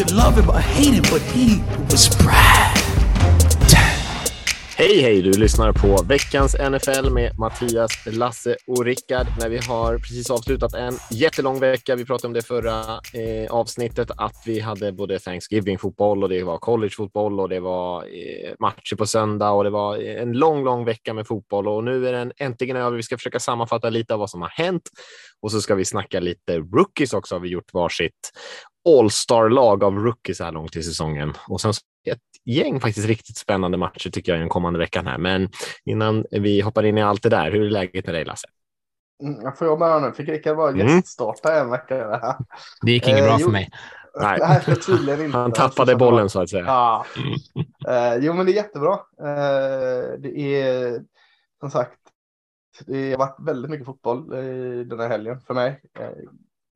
Could love him or hate him, but he was Brad. Hej, hej! Du lyssnar på veckans NFL med Mattias, Lasse och Rickard. När vi har precis avslutat en jättelång vecka. Vi pratade om det förra eh, avsnittet, att vi hade både Thanksgiving-fotboll och det var college-fotboll och det var eh, matcher på söndag och det var en lång, lång vecka med fotboll och nu är den äntligen över. Vi ska försöka sammanfatta lite av vad som har hänt och så ska vi snacka lite rookies också. Har vi gjort varsitt all-star-lag av rookies så här långt i säsongen och sen ett gäng faktiskt riktigt spännande matcher tycker jag i den kommande veckan här. Men innan vi hoppar in i allt det där, hur är läget med dig Lasse? Mm, får jag börja nu? Fick Rickard vara Mm. gäststarta en vecka? Det gick inget Eh, bra jo. för mig. Nej. Nej, för tydligen inte. Han tappade bollen så att säga. Ja. Eh, jo, men det är jättebra. Eh, det är som sagt, det har varit väldigt mycket fotboll eh, den här helgen för mig.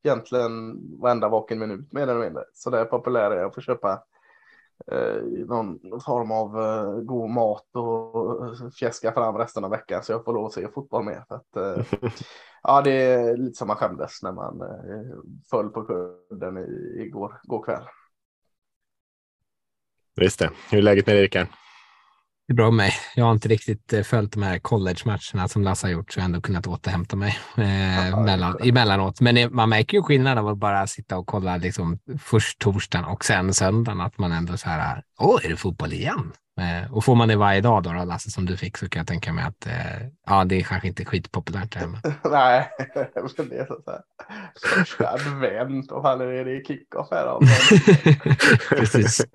Eh, egentligen varenda vaken minut mer eller mindre. Så det är populär är att få köpa eh, någon form av eh, god mat och fjäska fram resten av veckan så jag får lov att se fotboll med. För att, eh, ja, det är lite som man skämdes när man eh, föll på kudden i, igår, igår kväll. Visst det. Hur är läget med dig Rickard? Det är bra med mig. Jag har inte riktigt eh, följt de här college-matcherna som Lasse har gjort, så jag har ändå kunnat återhämta mig eh, Ja, mellan, emellanåt. Men det- man märker ju skillnaden av att bara sitta och kolla liksom, först torsdagen och sen söndagen, att man ändå så här, åh, är det fotboll igen? Eh, och får man det varje dag då, då, Lasse, som du fick, så kan jag tänka mig att eh, ja, det är kanske inte skitpopulärt där hemma. Nej, men det är så här. Första advent och fan är det kickoff här. Precis.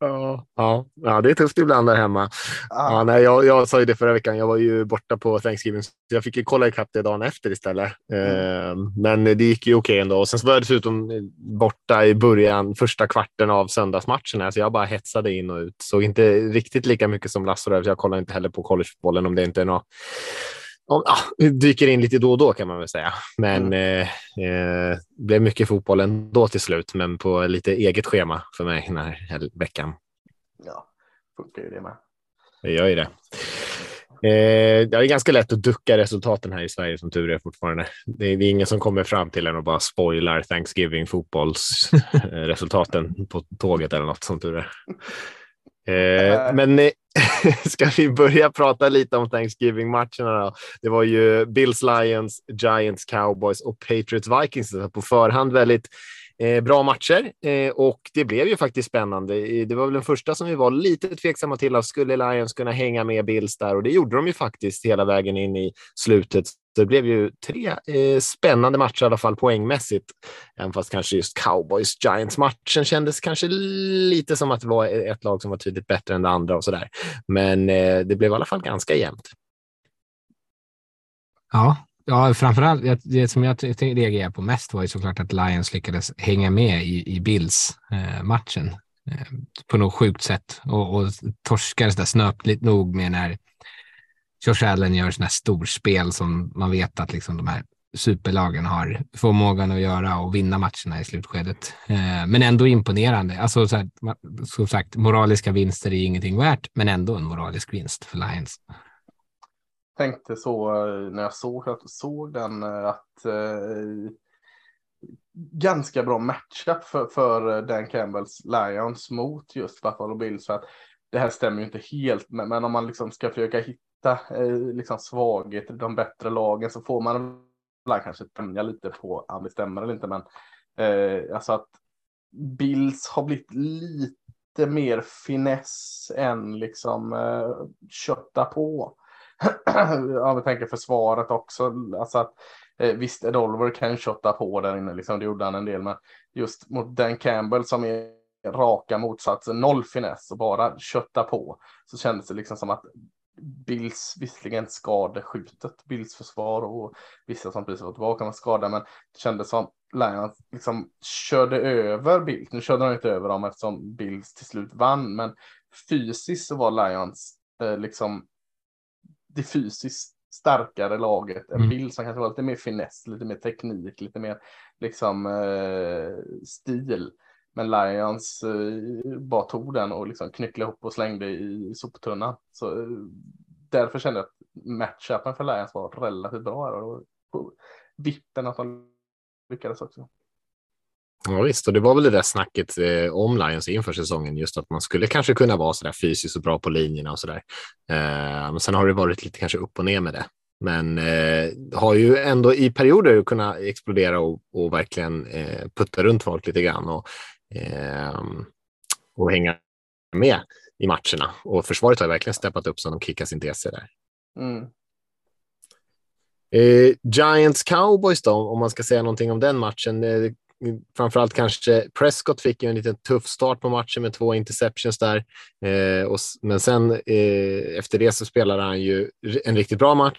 Ja, ja, det är tufft ibland där hemma. Ja, Ja, nej, jag, jag sa ju det förra veckan. Jag var ju borta på Thanksgiving, så jag fick ju kolla ikapp det dagen efter istället. Eh, men det gick ju okej ändå. Och sen så var jag dessutom borta i början, första kvarten av söndagsmatchen. Här, så jag bara hetsade in och ut. Så inte riktigt lika mycket som Lasse. så Jag kollar inte heller på collegefotbollen om det inte är något ja, dyker in lite då och då kan man väl säga. Men eh, eh, det blev mycket fotboll ändå till slut, men på lite eget schema för mig den här veckan. ja, funkar ju det med. Det gör ju det. Eh, det är ganska lätt att ducka resultaten här i Sverige som tur är fortfarande. Det är, det är ingen som kommer fram till en och bara spoilar Thanksgiving fotbollsresultaten på tåget eller något som tur är. Eh, men eh, ska vi börja prata lite om Thanksgiving-matcherna då? Det var ju Bills, Lions, Giants, Cowboys och Patriots, Vikings. På förhand väldigt eh, bra matcher eh, och det blev ju faktiskt spännande. Det var väl den första som vi var lite tveksamma till. Av, skulle Lions kunna hänga med Bills där? Och det gjorde de ju faktiskt hela vägen in i slutet. Det blev ju tre eh, spännande matcher i alla fall poängmässigt. Även fast kanske just Cowboys-Giants-matchen kändes kanske lite som att det var ett lag som var tydligt bättre än det andra och så där. Men eh, det blev i alla fall ganska jämnt. Ja, ja framförallt det, det som jag reagerade på mest var ju såklart att Lions lyckades hänga med i, i Bills-matchen eh, eh, på något sjukt sätt och, och torskade sådär snöpligt nog med när Josh Allen gör sådana här storspel som man vet att liksom de här superlagen har förmågan att göra och vinna matcherna i slutskedet. Eh, men ändå imponerande. Alltså, så här, som sagt, moraliska vinster är ingenting värt, men ändå en moralisk vinst för Lions. Tänkte så eh, när jag såg, att- såg den eh, att eh, ganska bra matchup för, för Dan Campbells Lions mot just Buffalo Bills. För att det här stämmer ju inte helt, men, men om man liksom ska försöka hitta hitta eh, liksom svagheter i de bättre lagen så får man ibland kanske tänja lite på om det stämmer eller inte. Men eh, alltså att Bills har blivit lite mer finess än liksom eh, kötta på. Om vi tänker försvaret också. Alltså att, eh, visst, Ed Oliver kan kötta på där inne, liksom, det gjorde han en del, men just mot Dan Campbell som är raka motsatsen, noll finess och bara kötta på, så kändes det liksom som att Bills visserligen skadeskjutet, Bills försvar och vissa som precis var tillbaka med skada, men det kändes som Lions liksom körde över Bills. Nu körde de inte över dem eftersom Bills till slut vann, men fysiskt så var Lions eh, liksom det fysiskt starkare laget än mm. Bills som kanske var lite mer finess, lite mer teknik, lite mer liksom eh, stil. Men Lions eh, bara tog den och liksom knycklade ihop och slängde i soptunnan. Så eh, därför kände jag att matchupen för Lions var relativt bra här och på vippen att de lyckades också. Ja visst, och det var väl det där snacket eh, om Lions inför säsongen, just att man skulle kanske kunna vara så där fysiskt och bra på linjerna och så där. Eh, men sen har det varit lite kanske upp och ner med det. Men eh, har ju ändå i perioder kunnat explodera och, och verkligen eh, putta runt folk lite grann och, och hänga med i matcherna. Och försvaret har verkligen steppat upp så de kickar sin DC där. Mm. Eh, Giants Cowboys då, om man ska säga någonting om den matchen. Eh, framförallt kanske Prescott fick ju en lite tuff start på matchen med två interceptions där. Eh, och, men sen eh, efter det så spelade han ju en riktigt bra match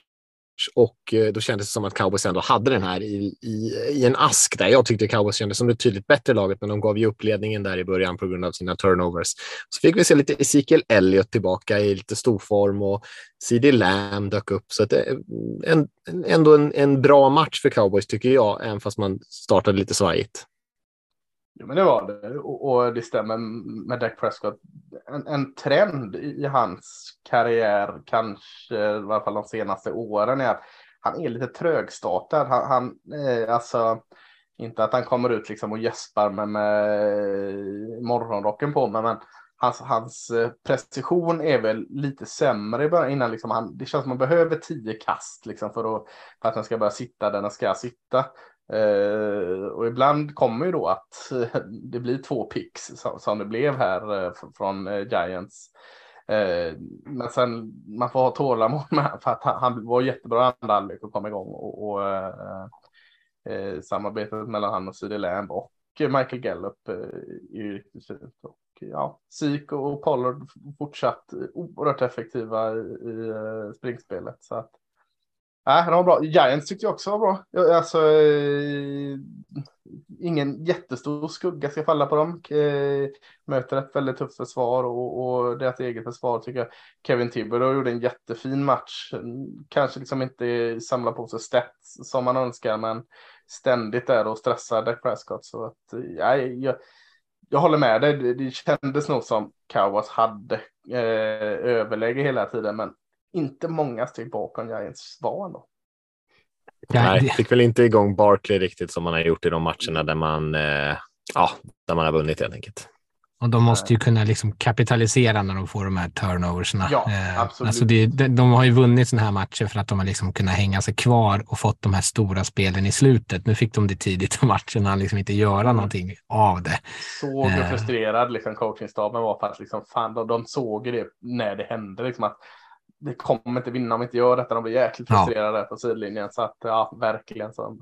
och eh, då kändes det som att cowboys ändå hade den här i, i, i en ask där. Jag tyckte cowboys kändes som det tydligt bättre laget, men de gav ju upp ledningen där i början på grund av sina turnovers. Så fick vi se lite Ezekiel Elliott tillbaka i lite storform och CD Lamb dök upp. Så att eh, det, en, ändå en, en bra match för cowboys tycker jag, även fast man startade lite svajigt. Jo, men det var det och, och det stämmer med Dak Prescott. En, en, trend i hans karriär, kanske i alla fall de senaste åren, är att han är lite trögstartad. Han, han eh, alltså inte att han kommer ut liksom och gäspar med, med morgonrocken på men, men hans, hans eh, precision är väl lite sämre i början innan liksom han, det känns som man behöver tio kast liksom för, att, för att den ska börja sitta där den ska sitta. Eh, och ibland kommer ju då att det blir två picks som, det blev här eh, från eh, Giants. men sen man får ha tålamod med för att han, var jättebra andra halvlek och kom igång och, och samarbetet mellan han och CD Lamb och Michael Gallup är ju riktigt fint. Och ja, Sik och Pollard fortsatt oerhört effektiva i, i springspelet. Så att Nej, de var bra. Giants tyckte jag också var bra. Alltså, eh, ingen jättestor skugga ska falla på dem. Eh, möter ett väldigt tufft försvar och, och deras eget försvar tycker jag. Kevin Thibodeau gjorde en jättefin match. Kanske liksom inte samla på sig stats som man önskar, men ständigt där och stressar Dak Prescott. Så att, eh, ja, jag, jag håller med dig. Det, det kändes nog som Cowboys hade eh, överläge hela tiden, men inte många steg bakom Giants var ändå. Nej, fick väl inte igång Barkley riktigt som man har gjort i de matcherna där man, eh, ja, där man har vunnit helt enkelt. Och de måste ju kunna liksom kapitalisera när de får de här turnoversna. Ja, eh, absolut. Alltså det, de har ju vunnit sådana här matcher för att de har liksom kunnat hänga sig kvar och fått de här stora spelen i slutet. Nu fick de det tidigt i matchen och liksom inte göra mm. någonting av det. Såg hur eh. frustrerad liksom coachingstaben var för att liksom, fan, de, de såg det när det hände. Liksom att vi kommer inte vinna om vi inte gör detta. De blir jäkligt frustrerade ja. på sidlinjen. Så att ja, verkligen så.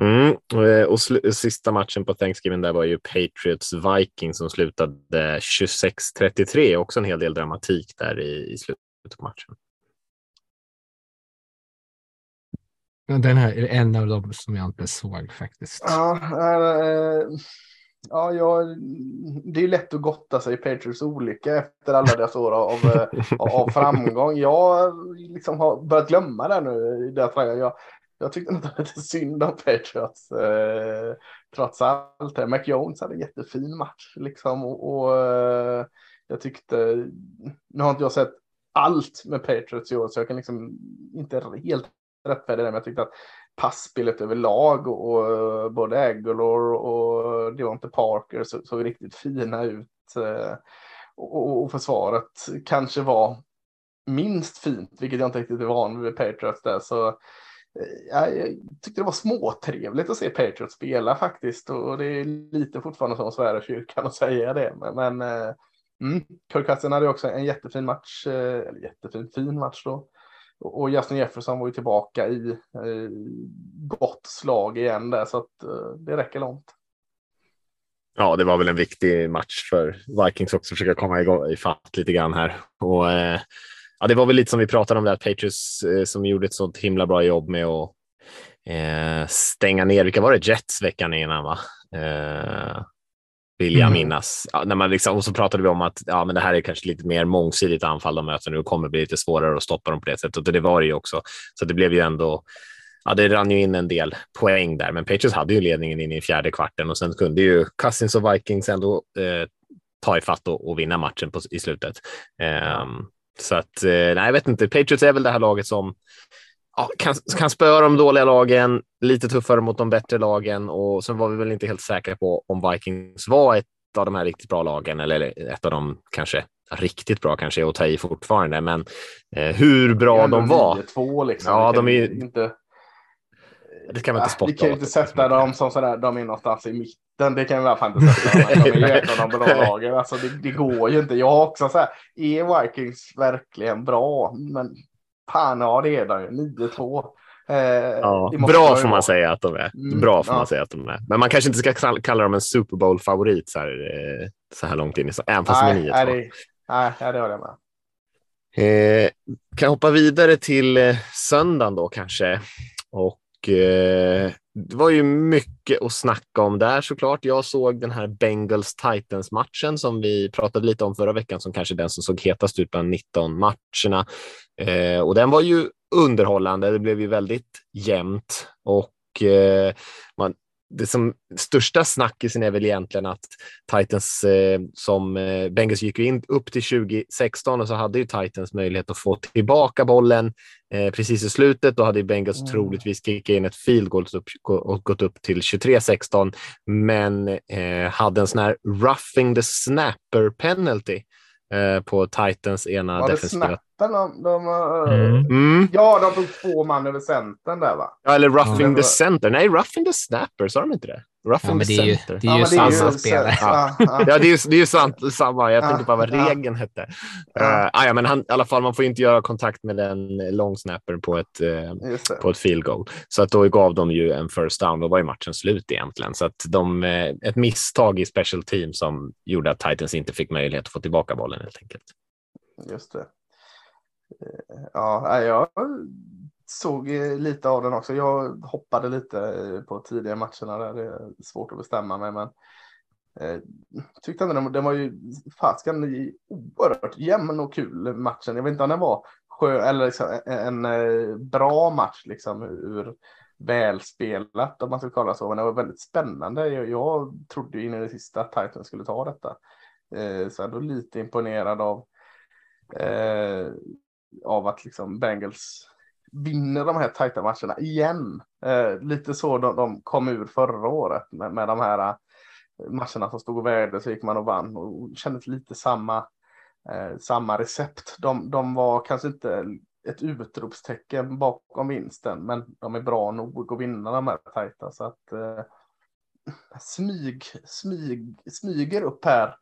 Mm. Eh, och sista matchen på Thanksgiving där var ju Patriots Vikings som slutade 26-33. Också en hel del dramatik där i, i slutet på matchen. Den här är en av dem som jag inte såg faktiskt. Ja, äh, Ja, jag, det är lätt att gotta sig i Patriots olycka efter alla deras år av, av, av framgång. Jag liksom har börjat glömma det nu. Därför jag, jag tyckte inte lite synd om Patriots eh, trots allt. Mac Jones hade en jättefin match liksom och, och eh, jag tyckte, nu har inte jag sett allt med Patriots i år så jag kan liksom inte helt rättfärdiga det, men jag tyckte att passspelet överlag och, och eh, både Aguilar och eh, Deonte Parker såg, såg riktigt fina ut. Eh, och, och, försvaret kanske var minst fint, vilket jag inte riktigt är van vid Patriots där. Så ja, jag tyckte det var småtrevligt att se Patriots spela faktiskt. Och det är lite fortfarande som svära kyrkan att säga det. Men, men mm, Kirk Cousins hade också en jättefin match, eller jättefin fin match då. Och Justin Jefferson var ju tillbaka i eh, gott slag igen där så att eh, det räcker långt. ja, det var väl en viktig match för Vikings också försöka komma igång lite grann här. Och, eh, ja, det var väl lite som vi pratade om där, Patriots eh, som gjorde ett sånt himla bra jobb med att eh, stänga ner, vilka var det, Jets veckan innan va? Eh, vill jag mm. minnas. Ja, när man liksom, och så pratade vi om att ja, men det här är kanske lite mer mångsidigt anfall de möter nu och kommer bli lite svårare att stoppa dem på det sättet. Och det var det ju också. Så det blev ju ändå ja, det rann ju in en del poäng där, men Patriots hade ju ledningen in i fjärde kvarten och sen kunde ju Cousins och Vikings ändå eh, ta ifatt och, och vinna matchen på, i slutet. Um, så att, eh, nej, jag vet inte. Patriots är väl det här laget som ja, kan, kan spöa de dåliga lagen, lite tuffare mot de bättre lagen och sen var vi väl inte helt säkra på om Vikings var ett av de här riktigt bra lagen eller ett av de kanske riktigt bra kanske att ta i fortfarande, men eh, hur bra de var. 9-2 liksom. Ja, de är inte det kan man inte spotta Vi kan ju inte sätta dem som sådär, de är någonstans i mitten. Det kan vi i alla fall inte sätta. De är ju ett av de bra lagen. Alltså det, det, går ju inte. Jag har också så här, är Vikings verkligen bra? Men fan, ja det är de ju. 9-2. Eh, ja, bra får man säga att de är. Mm, bra får ja. man säga att de är. Men man kanske inte ska kalla dem en Super Bowl-favorit så här, eh, så här långt in i även fast nej, de är 9-2. Nej, nej, det håller jag med. Eh, kan hoppa vidare till eh, söndagen då kanske. Och Eh, det var ju mycket att snacka om där såklart. Jag såg den här Bengals Titans matchen som vi pratade lite om förra veckan som kanske den som såg hetast ut bland 19 matcherna. Eh, och den var ju underhållande. Det blev ju väldigt jämnt och eh, man, det som största snackisen är väl egentligen att Titans eh, som eh, Bengals gick in upp till 2016 och så hade ju Titans möjlighet att få tillbaka bollen eh, precis i slutet. Då hade Bengals mm. troligtvis kickat in ett field goal och gått upp till 23-16, men eh, hade en sån här roughing the snapper penalty eh, på Titans ena defensiva de, de, mm. mm. Ja, de tog två man över centern där va? Ja, eller roughing mm. the center. Nej, roughing the snapper, sa de inte det? Roughing ja, men det är ju, center. det är ju ja, samma spelare. Ja. ja, det är ju, det är ju sant, samma. Jag tänkte bara vad regeln hette. Uh, ja, men han, i alla fall, man får inte göra kontakt med en lång snapper på ett, uh, på ett field goal. Så att då gav de ju en first down. Då var ju matchen slut egentligen. Så att de, uh, ett misstag i special team som gjorde att Titans inte fick möjlighet att få tillbaka bollen helt enkelt. Just det. Ja, jag såg eh, lite av den också. Jag hoppade lite eh, på tidiga matcherna där. Det är svårt att bestämma mig, men eh, tyckte ändå den, den var ju fasken oerhört jämn och kul matchen. Jag vet inte om den var skön eller liksom e-, en, en eh, bra match liksom ur välspelat om man ska kalla så. Men det var väldigt spännande. Jag, jag trodde in i det sista att Titan skulle ta detta. Eh, så jag var lite imponerad av eh, av att liksom Bengals vinner de här tajta matcherna igen. Eh, lite så de, de, kom ur förra året med, med de här eh, matcherna som stod och vägde så gick man och vann och kändes lite samma, eh, samma recept. De, de var kanske inte ett utropstecken bakom vinsten, men de är bra nog att vinna de här tajta så att eh, smyg, smyg, smyger upp här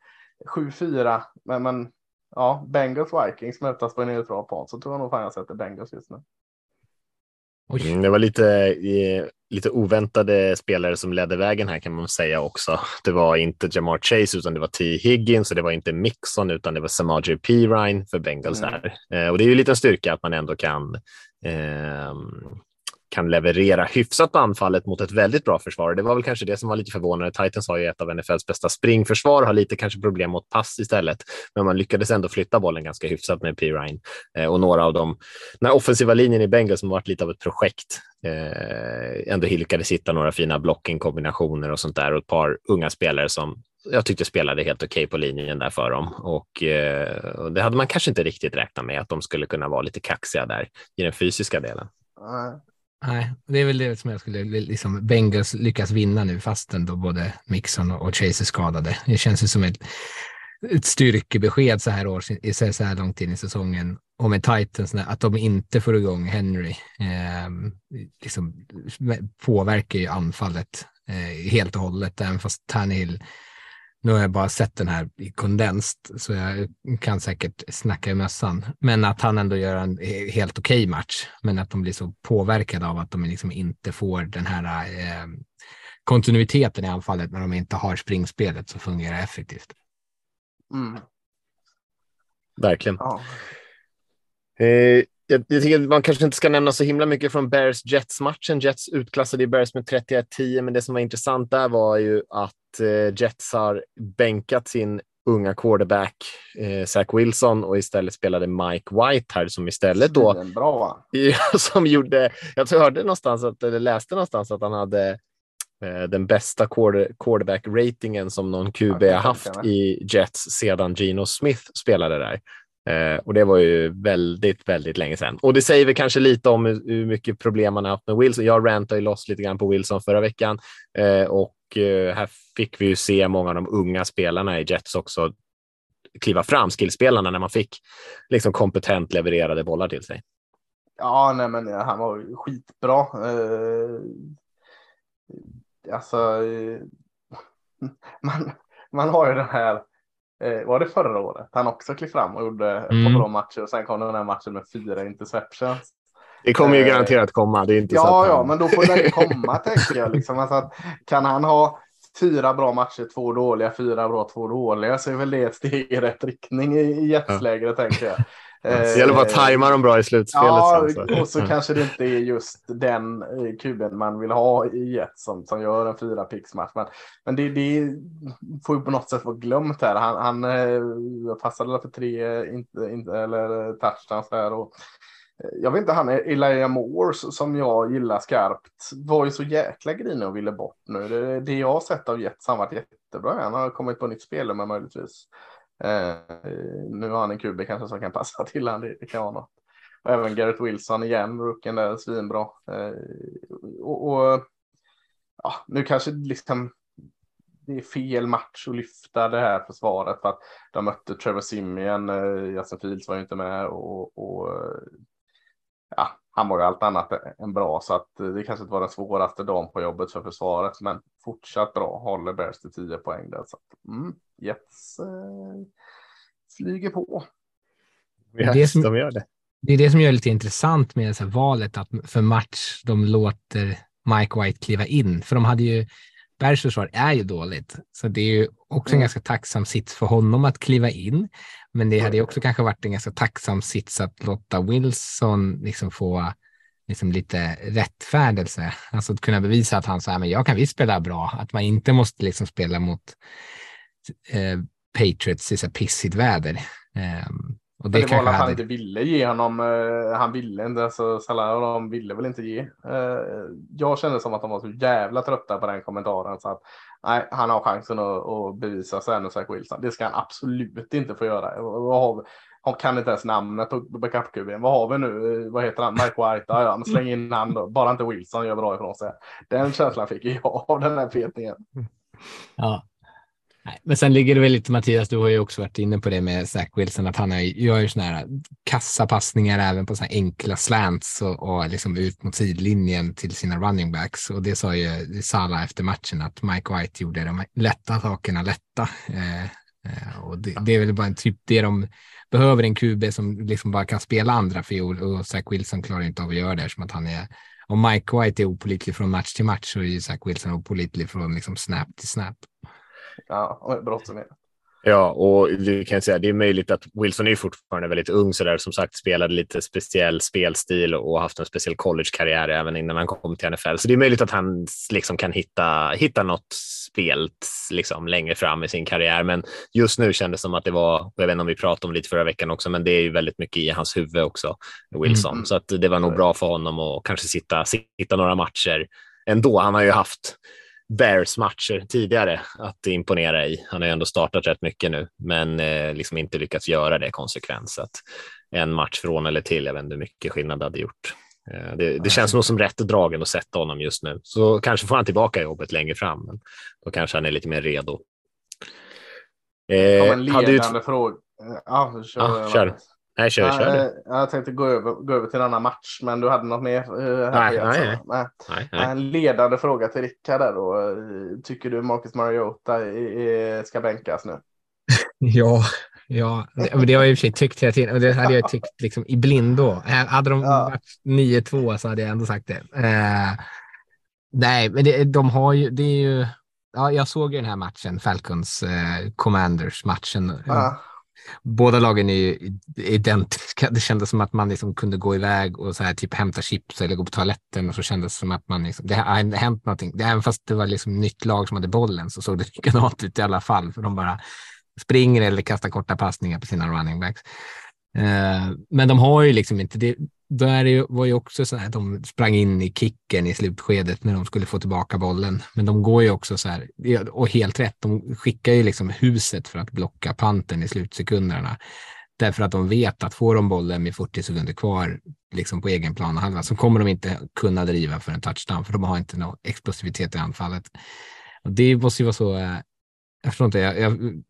7-4, men, men ja, Bengals Vikings mötas på en neutral plan så tror jag nog fan jag sätter Bengals just nu. Mm, det var lite, lite oväntade spelare som ledde vägen här kan man säga också. Det var inte Jamar Chase utan det var T. Higgins och det var inte Mixon utan det var Samaje Pirine för Bengals mm. här. Eh, och det är ju lite styrka att man ändå kan eh, kan leverera hyfsat på anfallet mot ett väldigt bra försvar. Det var väl kanske det som var lite förvånande. Titans har ju ett av NFLs bästa springförsvar, har lite kanske problem mot pass istället, men man lyckades ändå flytta bollen ganska hyfsat med P. Ryan eh, och några av dem. Den offensiva linjen i Bengals som varit lite av ett projekt eh, ändå lyckades hitta några fina blocking-kombinationer och sånt där och ett par unga spelare som jag tyckte spelade helt okej okay på linjen där för dem och, eh, och det hade man kanske inte riktigt räknat med att de skulle kunna vara lite kaxiga där i den fysiska delen. Nej, det är väl det som jag skulle, liksom Bengals lyckas vinna nu fastän då både Mixon och Chase är skadade. Det känns ju som ett, ett styrkebesked så här, år, så här långt in i säsongen och med Titans, att de inte får igång Henry, eh, liksom påverkar ju anfallet eh, helt och hållet, även fast Tannehill nu har jag bara sett den här i kondenst, så jag kan säkert snacka i mössan. Men att han ändå gör en helt okej okay match, men att de blir så påverkade av att de liksom inte får den här eh, kontinuiteten i anfallet när de inte har springspelet så fungerar effektivt. Mm. Verkligen. Ja. Eh, jag, jag tycker man kanske inte ska nämna så himla mycket från Bears-Jets-matchen. Jets utklassade i Bears med 31-10, men det som var intressant där var ju att eh, Jets har bänkat sin unga quarterback eh, Zach Wilson och istället spelade Mike White här som istället då Bra. som gjorde. Jag hörde någonstans att eller läste någonstans att han hade eh, den bästa quarter, quarterback ratingen som någon QB har haft i Jets sedan Geno Smith spelade där. Eh, och det var ju väldigt, väldigt länge sedan. Och det säger väl kanske lite om hur, hur mycket problem man har haft med Wilson. Jag rantade ju loss lite grann på Wilson förra veckan eh, och eh, här fick vi ju se många av de unga spelarna i Jets också kliva fram, skillspelarna, när man fick liksom kompetent levererade bollar till sig. Ja, nej, men han var skitbra. Eh, alltså, eh, man, man har ju den här, eh, var det förra året? Han också klev fram och gjorde ett Mm. par bra matcher och sen kom den här matchen med fyra interceptions. Det kommer ju Eh, garanterat komma. Det är inte så Ja, ja, han... men då får det komma tänker jag. Liksom. Alltså att, kan han ha fyra bra matcher, två dåliga, fyra bra, två dåliga så är väl det ett steg i rätt riktning i, i Jets-lägret tänker jag. Det gäller bara att tajma dem bra i slutspelet. Ja, sen, så. och så kanske det inte är just den eh, kuben man vill ha i Jets som, som gör en fyra pix match. Men, men det, det får ju på något sätt vara glömt här. Han, han eh, passade för tre inte, inte, eller touchdowns här. Och, eh, jag vet inte, han Elijah Moore som jag gillar skarpt var ju så jäkla grinig och ville bort nu. Det, det jag har sett av Jets han har varit jättebra. Han har kommit på nytt spel med möjligtvis. Eh, nu har han en QB kanske som kan passa till han, det, det kan vara något. Och även Garrett Wilson igen, rookien där, svinbra. Eh, och, och ja, nu kanske liksom det är fel match att lyfta det här försvaret för att de mötte Trevor Simeon, eh, Justin Fields var ju inte med och, och eh, ja, han var ju allt annat än bra så att eh, det kanske inte var den svåraste dagen på jobbet för försvaret men fortsatt bra, håller Bears till 10 poäng där. Så att, mm, Jets eh, flyger på. Ja, Det som- de gör det. Det är det som gör det lite intressant med så här valet att för match de låter Mike White kliva in. För de hade ju, Bergs försvar är ju dåligt, så det är ju också en Mm. ganska tacksam sits för honom att kliva in. Men det hade ju också kanske varit en ganska tacksam sits att låta Wilson liksom få liksom lite rättfärdelse, alltså att kunna bevisa att han säger men jag kan visst spela bra, att man inte måste liksom spela mot eh, Patriots i så här pissigt väder. Ehm, och det, Det, var han hade... inte ville ge honom, eh, han ville inte, alltså Salah och de ville väl inte ge. Eh, jag kände som att de var så jävla trötta på den kommentaren så att nej, han har chansen att, att bevisa sig ännu Zach Wilson. Det ska han absolut inte få göra. Vad har vi? Han kan inte ens namnet på backup Vad har vi nu? Eh, Vad heter han? Mike White? Ja, ja, men släng in han då. Bara inte Wilson gör bra ifrån sig. Den känslan fick jag av den här petningen. Ja. Nej, men sen ligger det väl lite, Mattias, du har ju också varit inne på det med Zach Wilson, att han har, gör ju sådana här kassapassningar även på sådana här enkla slants och, och liksom ut mot sidlinjen till sina running backs. Och det sa ju Salah efter matchen, att Mike White gjorde de lätta sakerna lätta. Eh, eh och det, det är väl bara en typ det de behöver, en QB som liksom bara kan spela andra fiol och Zach Wilson klarar inte av att göra det, som att han är om Mike White är opolitlig från match till match så är ju Zach Wilson opolitlig från liksom snap till snap. Ja. Ja, och du kan säga det är möjligt att Wilson är fortfarande väldigt ung så där som sagt spelade lite speciell spelstil och haft en speciell collegekarriär även innan han kom till NFL. Så det är möjligt att han liksom kan hitta, hitta något spel liksom längre fram i sin karriär. Men just nu kändes det som att det var, jag vet inte om vi pratade om lite förra veckan också, men det är ju väldigt mycket i hans huvud också, Wilson. Mm. Så att det var nog bra för honom att kanske sitta, sitta några matcher ändå. Han har ju haft Bears matcher tidigare att imponera i. Han har ju ändå startat rätt mycket nu, men eh, liksom inte lyckats göra det konsekvent. Så att en match från eller till, jag vet inte hur mycket skillnad det hade gjort. Eh, det, det känns nog som rätt dragen att sätta honom just nu. Så kanske får han tillbaka jobbet längre fram, men då kanske han är lite mer redo. Kom Eh, en hade du... ledande fråga. Ja, kör. Ja, kör. Nej, kör, kör du. jag tänkte gå över, gå över till en annan match, men du hade något mer? eh, här Nej, nej, nej. Nej, nej. En ledande fråga till Rickard där då. Tycker du Marcus Mariota ska bänkas nu? Ja, ja. Det, har jag i och för sig tyckt hela tiden. Det hade jag tyckt liksom i blindo. Hade de Ja. varit 9-2 så hade jag ändå sagt det. Eh, Nej, men det, de har ju, det är ju, ja, jag såg ju den här matchen, Falcons eh, Commanders matchen. Ja. Båda lagen är ju identiska. Det kändes som att man liksom kunde gå iväg och så här, typ hämta chips eller gå på toaletten och så kändes det som att man liksom, det har hänt någonting. Även fast det var liksom nytt lag som hade bollen så såg det likadant ut i alla fall, för de bara springer eller kastar korta passningar på sina running backs. Eh, men de har ju liksom inte det. Där var ju också så här, de sprang in i kicken i slutskedet när de skulle få tillbaka bollen. Men de går ju också så här, och helt rätt, de skickar ju liksom huset för att blocka panten i slutsekunderna. Därför att de vet att får de bollen med 40 sekunder kvar liksom på egen plan så kommer de inte kunna driva för en touchdown, för de har inte någon explosivitet i anfallet. Och det måste ju vara så, eh, jag förstår inte, jag, jag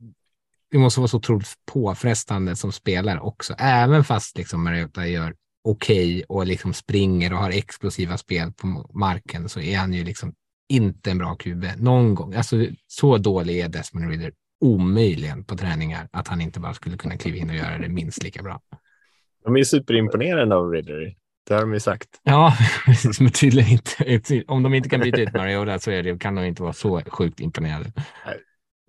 det måste vara så otroligt påfrestande som spelare också, även fast liksom Mariota gör okej okay och liksom springer och har explosiva spel på marken så är han ju liksom inte en bra QB någon gång. Alltså så dålig är Desmond Ridder omöjligen på träningar att han inte bara skulle kunna kliva in och göra det minst lika bra. De är ju superimponerande av Ridder. Det har de ju sagt. Ja, precis, men tydligen inte. Om de inte kan byta ut Mariota så är det, kan de inte vara så sjukt imponerade. Nej,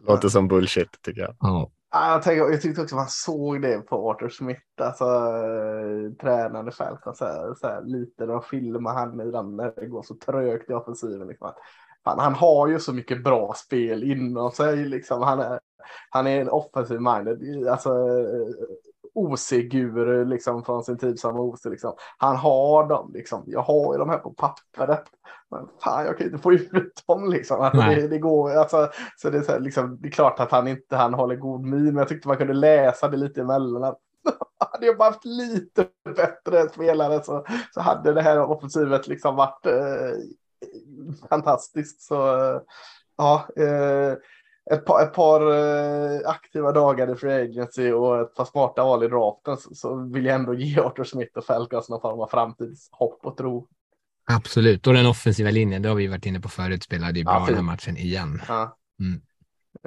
låter som bullshit tycker jag. Ja. Jag, tänker, jag tyckte också man såg det på Arthur Smith, alltså eh, tränande Falcon, så här, så här, lite när de filmar han i den när det går så trögt i offensiven. Liksom. Fan, han har ju så mycket bra spel inom sig. Liksom. Han, är, han är en offensiv minded, alltså eh, OC-guru liksom, från sin tid som OC. Liksom. Han har dem, liksom. jag har ju de här på pappret. Men fan, jag kan inte få ut dem liksom. Alltså, det, det, går, alltså, så det, är så här, liksom, det är klart att han inte han håller god min, men jag tyckte man kunde läsa det lite emellan. Hade jag bara haft lite bättre spelare så, så hade det här offensivet liksom varit eh, fantastiskt. Så eh, ja, eh, ett par, ett par eh, aktiva dagar i Free Agency och ett par smarta val i draften så, så vill jag ändå ge Arthur Smith och Falcons någon form av framtidshopp och tro. Absolut, och den offensiva linjen, det har vi varit inne på förut, spelade ju bra ja, den här matchen igen. Ja. Mm.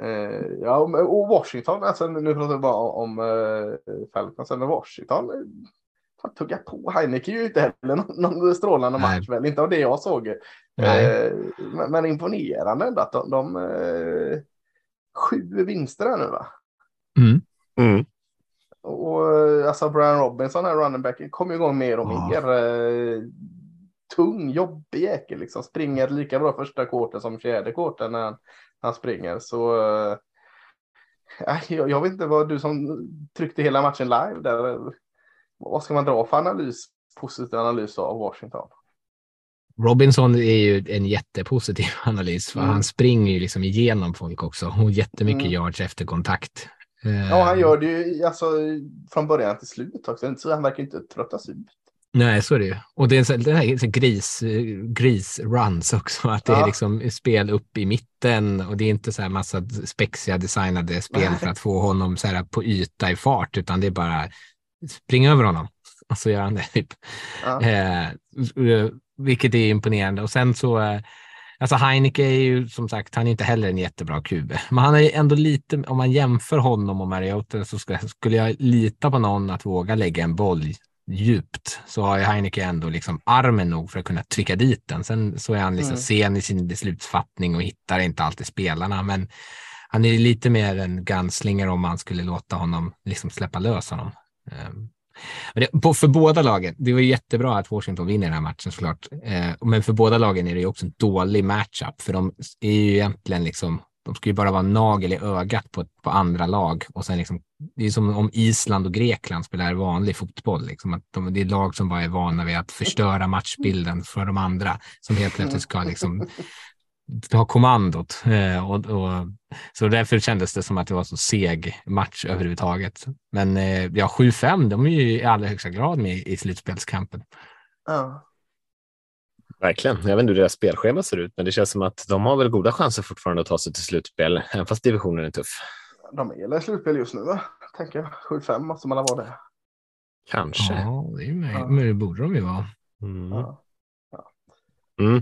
Uh, ja, och Washington, alltså nu pratar vi bara om uh, Falcons, men Washington uh, tugga på. Heineken är ju inte heller någon, någon strålande Nej. match, väl? inte av det jag såg. Uh, men, men, imponerande ändå att de, de sju vinster här nu va? Mm. Mm. Och alltså Brian Robinson, här running back, kommer igång mer och mer. Eh, tung, jobbig jäkel liksom. Springer lika bra första korten som fjärde korten när han, han springer. Så eh, jag, jag, vet inte vad du som tryckte hela matchen live där. Vad ska man dra för analys, positiv analys av Washington? Robinson är ju en jättepositiv analys, för mm. han springer ju liksom igenom folk också och jättemycket mm. yards efter kontakt. Ja, han gör det ju alltså, från början till slut också. Så han verkar inte tröttas ut. Nej, så är det ju. Och det är en sån, det här gris, gris-runs också, att det ja. är liksom spel upp i mitten och det är inte så här massa spexiga designade spel Nej. för att få honom så här på yta i fart, utan det är bara spring över honom och så gör han det. Typ. Ja. Eh, vilket är imponerande. Och sen så, eh, alltså Heineke är ju som sagt, han är inte heller en jättebra QB, men han är ändå lite, om man jämför honom och Mariota så ska, skulle jag lita på någon att våga lägga en boll djupt så har ju Heineke ändå liksom armen nog för att kunna trycka dit den. Sen så är han liksom mm. sen i sin beslutsfattning och hittar inte alltid spelarna, men han är lite mer en gunslinger om man skulle låta honom liksom släppa lös honom. Um, för båda lagen, det var jättebra att Washington vinner den här matchen såklart, eh, men för båda lagen är det också en dålig matchup, för de är ju egentligen liksom, de ska ju bara vara nagel i ögat på, på andra lag och sen liksom, det är som om Island och Grekland spelar vanlig fotboll, liksom, att de, det är lag som bara är vana vid att förstöra matchbilden för de andra, som helt plötsligt ska liksom ta kommandot. Eh, och, och, så därför kändes det som att det var så seg match överhuvudtaget. Men eh, ja, 7-5, de är ju i allra högsta grad med i slutspelskampen. Ja. Verkligen. Jag vet inte hur deras spelschema ser ut, men det känns som att de har väl goda chanser fortfarande att ta sig till slutspel, även fast divisionen är tuff. De är i slutspel just nu, va? tänker jag. 7-5 måste man ha vara det. Kanske. Ja, det, är med, ja. men det borde de ju vara. Mm. Ja. Mm.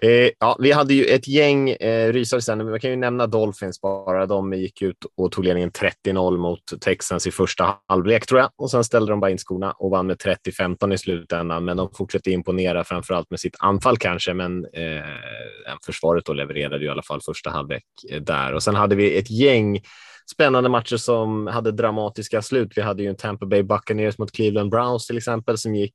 Eh, ja, vi hade ju ett gäng eh, rysare sen. Man kan ju nämna Dolphins bara. De gick ut och tog ledningen 30-0 mot Texans i första halvlek tror jag och sen ställde de bara in skorna och vann med 30-15 i slutändan. Men de fortsatte imponera, framför allt med sitt anfall kanske, men eh, försvaret då levererade ju i alla fall första halvlek eh, där och sen hade vi ett gäng spännande matcher som hade dramatiska slut. Vi hade ju en Tampa Bay Buccaneers mot Cleveland Browns till exempel som gick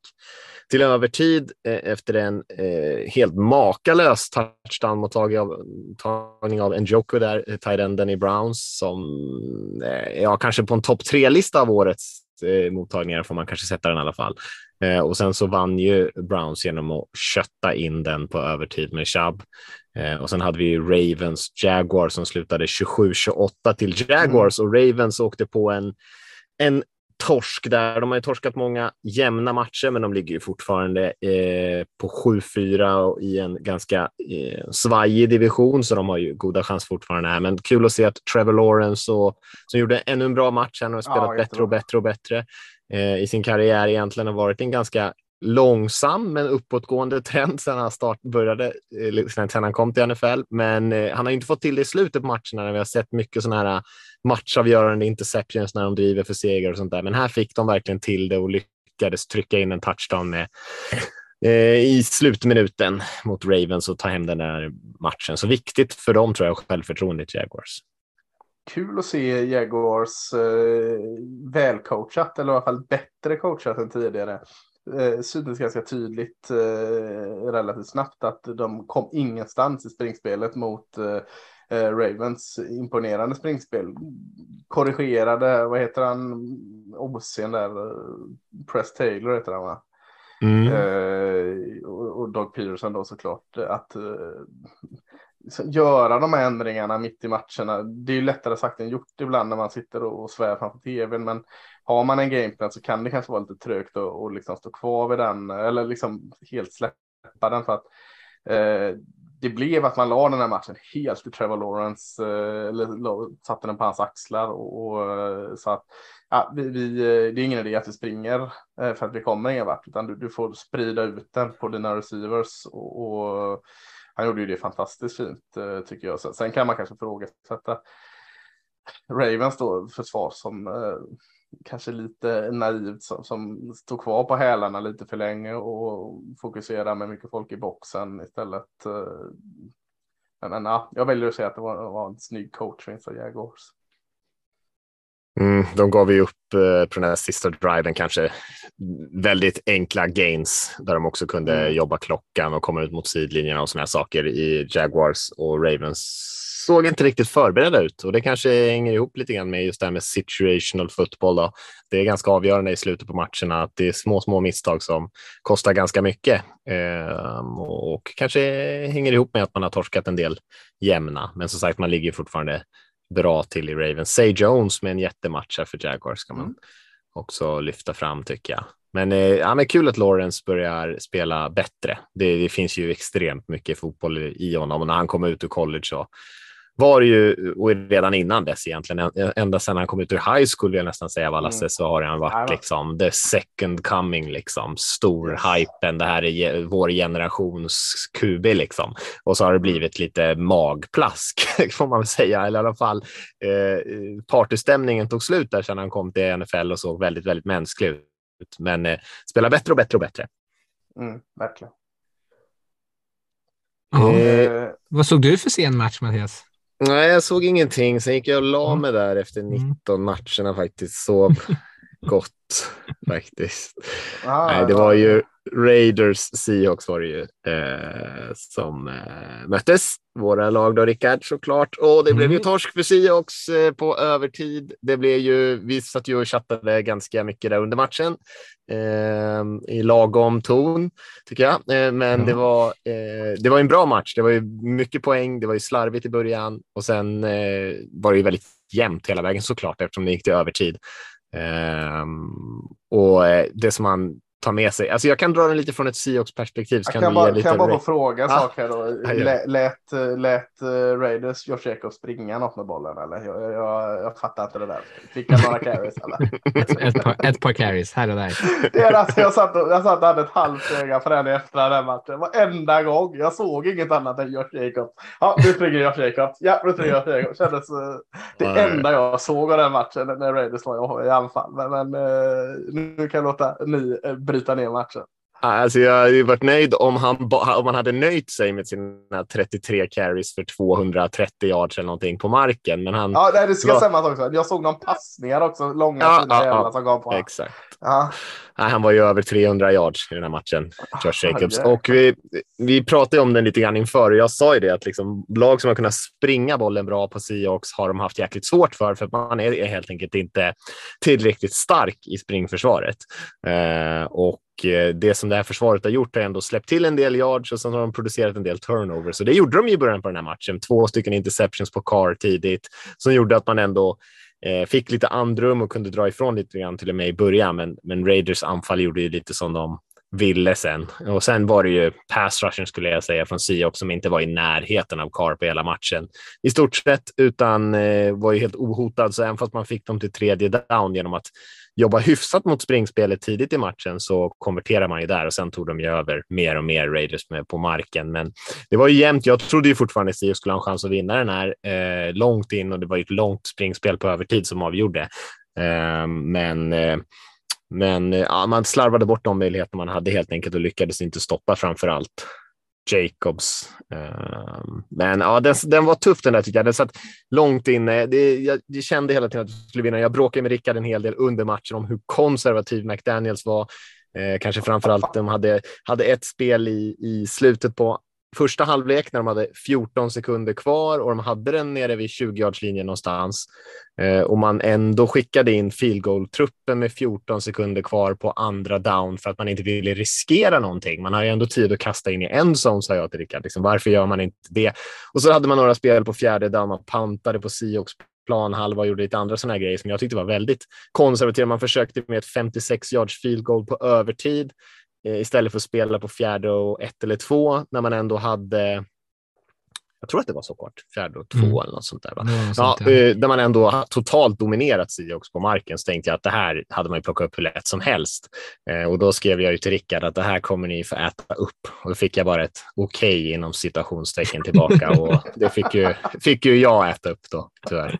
till övertid eh, efter en eh, helt makalös touchdown-mottagning av, tagning av Njoku där, eh, tight-enden i Browns, som eh, ja, kanske på en topp tre-lista av årets eh, mottagningar får man kanske sätta den i alla fall. Eh, och sen så vann ju Browns genom att kötta in den på övertid med Chubb. Eh, och sen hade vi Ravens Jaguars som slutade 27-28 till Jaguars mm. och Ravens åkte på en, en torsk där. De har ju torskat många jämna matcher, men de ligger ju fortfarande eh, på 7-4 i en ganska eh, svajig division, så de har ju goda chans fortfarande här. Men kul att se att Trevor Lawrence, och, som gjorde ännu en bra match, han har spelat ja, bättre och bättre och bättre eh, i sin karriär, egentligen har varit en ganska långsam men uppåtgående trend sedan han start började, eh, sedan han kom till NFL. Men eh, han har inte fått till det i slutet på matcherna när vi har sett mycket sådana här eh, matchavgörande interceptions när de driver för seger och sånt där. Men här fick de verkligen till det och lyckades trycka in en touchdown med eh, i slutminuten mot Ravens och ta hem den där matchen. Så viktigt för dem tror jag, självförtroendet Jaguars. Kul att se Jaguars eh, välcoachat, eller i alla fall bättre coachat än tidigare eh, syntes ganska tydligt eh, relativt snabbt att de kom ingenstans i springspelet mot eh, eh Ravens imponerande springspel. Korrigerade, vad heter han, OC'n där, eh, Press Taylor heter han va? Mm. Eh, och, och Doug Peterson då såklart, att göra de här ändringarna mitt i matcherna. Det är ju lättare sagt än gjort ibland när man sitter och svär framför tvn, men har man en gameplan så kan det kanske vara lite trögt att och liksom stå kvar vid den eller liksom helt släppa den för att eh, det blev att man la den här matchen helt i Trevor Lawrence eh, eller satte den på hans axlar och, och eh, så att ja, vi, vi, eh, det är ingen idé att vi springer eh, för att vi kommer ingen vart utan du, du får sprida ut den på dina receivers och, och han gjorde ju det fantastiskt fint eh, tycker jag. Sen kan man kanske frågasätta Ravens då försvar som eh, kanske lite naivt som, som stod kvar på hälarna lite för länge och fokuserade med mycket folk i boxen istället. Eh, men, men ja, jag väljer att säga att det var, var en snygg coaching för Jaguars. Mm, de gav ju upp eh, på den här sista driven kanske väldigt enkla gains där de också kunde mm. jobba klockan och komma ut mot sidlinjerna och sådana saker i Jaguars och Ravens såg inte riktigt förberedda ut och det kanske hänger ihop lite grann med just det här med situational football. Då. Det är ganska avgörande i slutet på matcherna att det är små, små misstag som kostar ganska mycket eh, och kanske hänger ihop med att man har torskat en del jämna. Men som sagt, man ligger fortfarande bra till i Ravens. Say Jones med en jättematch för Jaguars ska man mm. också lyfta fram tycker jag. Men, eh, ja, men kul att Lawrence börjar spela bättre. Det, det, finns ju extremt mycket fotboll i honom och när han kom ut ur college så var det ju, och redan innan dess egentligen, ända sedan han kom ut ur high school vill jag nästan säga, Wallace, mm. så har han varit liksom the second coming, liksom stor yes. hypen. Det här är vår generations QB liksom. Och så har det blivit lite magplask får man väl säga, eller i alla fall eh, partystämningen tog slut där sedan han kom till NFL och såg väldigt, väldigt mänsklig ut. Men eh, spelar bättre och bättre och bättre. Mm, verkligen. Ja, eh, vad såg du för sen match, Mattias? Nej, jag såg ingenting. Sen gick jag och la mig där efter 19 mm. matcherna faktiskt. Sov gott faktiskt. Ah, Nej, det var ju Raiders Seahawks var det ju eh, som eh, möttes. Våra lag då, Rickard, såklart. Och det mm. blev ju mm. torsk för Seahawks eh, på övertid. Det blev ju, vi satt ju och chattade ganska mycket där under matchen eh, i lagom ton, tycker jag. Eh, men mm. det, var, eh, det var en bra match. Det var ju mycket poäng. Det var ju slarvigt i början och sen var det ju väldigt jämnt hela vägen såklart eftersom det gick till övertid. Ehm, och eh, det som man ta med sig. Alltså jag kan dra den lite från ett Seahawks perspektiv. Så kan, kan, bara, kan jag bara få fråga en ah. sak här då? Lät, lät, lät uh, Raiders Josh Jacobs springa något med bollen eller? Jag, jag, jag, jag fattar inte det där. Fick han några carries eller? ett, par, ett par carries här och där. Det är alltså, jag, satt, jag satt och hade ett halvt öga på den efter den matchen. Varenda gång. Jag såg inget annat än Josh Jacobs. Ja, nu springer Josh Jacobs. Ja, nu springer Josh Jacobs. Kändes, uh, det ja, enda jag såg av den matchen när Raiders var i anfall. Men, men uh, nu kan jag låta ni bryta ner matchen. Alltså jag hade varit nöjd om han, om han hade nöjt sig med sina 33 carries för 230 yards eller någonting på marken. Men han, ja, det ska var... stämma också. Jag såg någon passningar också, långa ja, ja, ja, som gav på Exakt. Ja. Nej, han var ju över 300 yards i den här matchen, Josh Jacobs. Och vi, vi pratade om den lite grann inför och jag sa ju det att liksom, lag som har kunnat springa bollen bra på Seahawks har de haft jäkligt svårt för, för man är helt enkelt inte tillräckligt stark i springförsvaret. Eh, och Eh, det som det här försvaret har gjort har ändå släppt till en del yards och sen har de producerat en del turnovers. Så det gjorde de i början på den här matchen. Två stycken interceptions på Carr tidigt som gjorde att man ändå eh, fick lite andrum och kunde dra ifrån lite grann till och med i början. Men, men Raiders anfall gjorde ju lite som de ville sen. Och sen var det ju pass rushen skulle jag säga från Siop som inte var i närheten av Carr på hela matchen i stort sett, utan eh, var ju helt ohotad. Så även fast man fick dem till tredje down genom att jobba hyfsat mot springspelet tidigt i matchen så konverterar man ju där och sen tog de ju över mer och mer Raiders med på marken. Men det var ju jämnt. Jag trodde ju fortfarande att Sio skulle ha en chans att vinna den här eh, långt in och det var ju ett långt springspel på övertid som avgjorde. Eh, men eh, men ja, man slarvade bort de möjligheter man hade helt enkelt och lyckades inte stoppa framför allt Jacobs. Ehm, men ja, den, den, var tuff den där tycker jag. Den satt långt inne. Det, jag, jag kände hela tiden att jag skulle vinna. Jag bråkade med Rickard en hel del under matchen om hur konservativ McDaniels var. Eh, kanske framför allt de hade, hade ett spel i, i slutet på första halvlek när de hade 14 sekunder kvar och de hade den nere vid 20-yardslinjen någonstans eh, och man ändå skickade in field goal-truppen med 14 sekunder kvar på andra down för att man inte ville riskera någonting. Man har ju ändå tid att kasta in i en zone, sa jag till Rickard. Liksom, varför gör man inte det? Och så hade man några spel på fjärde down, man pantade på Seahawks planhalva och gjorde lite andra sådana grejer som jag tyckte var väldigt konservativa. Man försökte med ett 56 yards field goal på övertid istället för att spela på fjärde och ett eller två när man ändå hade jag tror att det var så kort, fjärde och två mm. eller något sånt där. Va? Ja, sånt, ja. Eh, där man ändå totalt dominerat Seahawks på marken så tänkte jag att det här hade man ju plockat upp hur lätt som helst. Eh, och då skrev jag ju till Rickard att det här kommer ni få äta upp. Och då fick jag bara ett okej okay inom citationstecken tillbaka och det fick ju, fick ju jag äta upp då, tyvärr.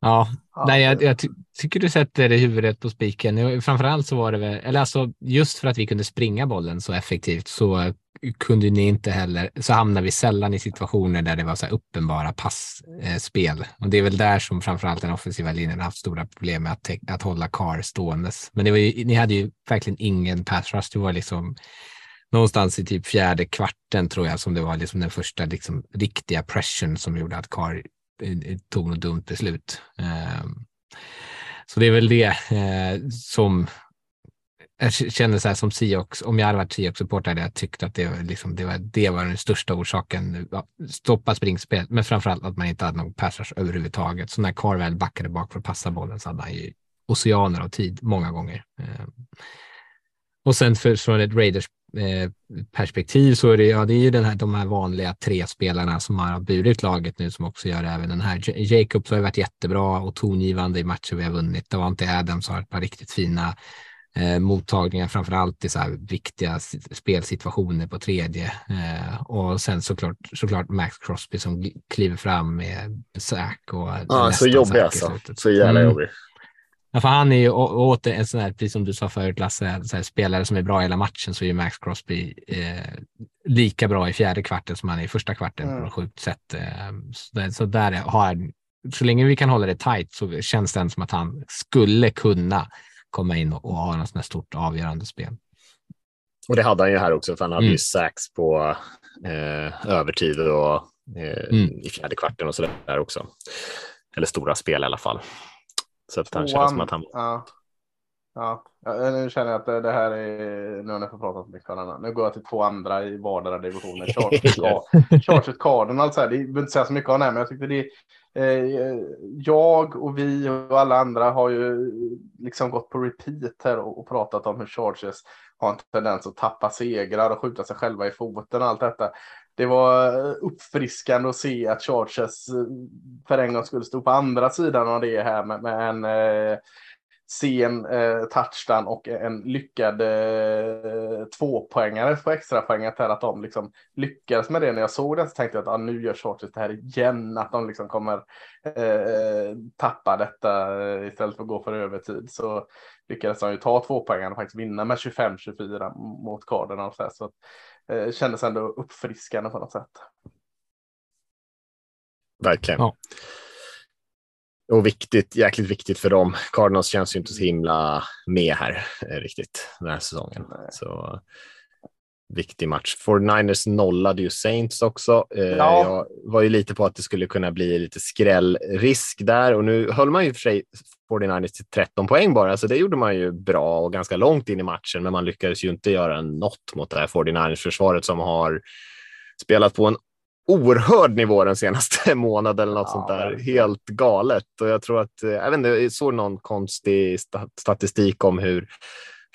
Ja, nej, jag, jag ty tycker du sätter huvudet på spiken. Framförallt så var det väl, eller alltså just för att vi kunde springa bollen så effektivt så kunde ni inte heller, så hamnar vi sällan i situationer där det var så här uppenbara passspel. Eh, och det är väl där som framförallt den offensiva linjen har haft stora problem med att, att hålla Carr ståendes. Men ju, ni hade ju verkligen ingen pass rush. Det var liksom någonstans i typ fjärde kvarten tror jag som det var liksom den första liksom riktiga pression som gjorde att Carr Eh, tog något dumt beslut. Ehm, så det är väl det eh, som jag känner så här som Siox, om jag hade varit Siox-supporter hade jag tyckt att det, liksom, det, var, det var den största orsaken. Stoppa springspel, men framförallt att man inte hade någon passage överhuvudtaget. Så när Carwell backade bak för att passa bollen så hade han ju oceaner av tid många gånger. Ehm, och sen för, från ett Raiders perspektiv så är det, ja, det är ju den här, de här vanliga tre spelarna som har burit laget nu som också gör även den här. Jacobs har varit jättebra och tongivande i matcher vi har vunnit. Davante Adams har ett par riktigt fina eh, mottagningar, framför allt i så här viktiga spelsituationer på tredje. Eh, och sen såklart, såklart Max Crosby som kliver fram med Sack och Ja, så jobbig alltså. Så jävla mm. Ja, för han är ju åter en sån här, precis som du sa förut Lasse, så här, spelare som är bra hela matchen så är ju Max Crosby eh, lika bra i fjärde kvarten som han är i första kvarten mm. på något sjukt sätt. Eh, så, så, där har så länge vi kan hålla det tight så känns det som att han skulle kunna komma in och, och ha något sånt här stort avgörande spel. Och det hade han ju här också, för han hade mm. ju sax på eh, övertid och eh, mm. i fjärde kvarten och så där också. Eller stora spel i alla fall. Så att han känns som att han... Ja. Ja, nu känner jag att det här är, nu har ni fått prata så mycket om Nu går jag till två andra i vardera divisionen. Chargers Cardinals, det behöver inte säga så mycket om det här, men jag tyckte det eh, jag och vi och alla andra har ju liksom gått på repeat här och, och pratat om hur Chargers har en tendens att tappa segrar och skjuta sig själva i foten och allt detta. Det var eh, uppfriskande att se att Chargers eh, för en gång skulle stå på andra sidan av det här med, med en eh, sen eh, touchdown och en lyckad eh, tvåpoängare på extrapoänget här att de liksom lyckades med det. När jag såg det så tänkte jag att ah, nu gör Chargers det här igen, att de liksom kommer eh, tappa detta eh, istället för att gå för övertid. Så lyckades de ju ta tvåpoängaren och faktiskt vinna med 25-24 mot Cardinals. Så att, eh, kändes ändå uppfriskande på något sätt. Verkligen. Ja och viktigt, jäkligt viktigt för dem. Cardinals känns ju inte så himla med här eh, riktigt den här säsongen. Så viktig match. 49ers nollade ju Saints också. Eh, ja. Jag var ju lite på att det skulle kunna bli lite skrällrisk där och nu höll man ju för sig 49ers till 13 poäng bara, så det gjorde man ju bra och ganska långt in i matchen, men man lyckades ju inte göra något mot det här 49ers försvaret som har spelat på en oerhörd nivå den senaste månaden eller något ja, sånt där. Helt galet. Och jag tror att, eh, jag vet inte, jag såg någon konstig statistik om hur,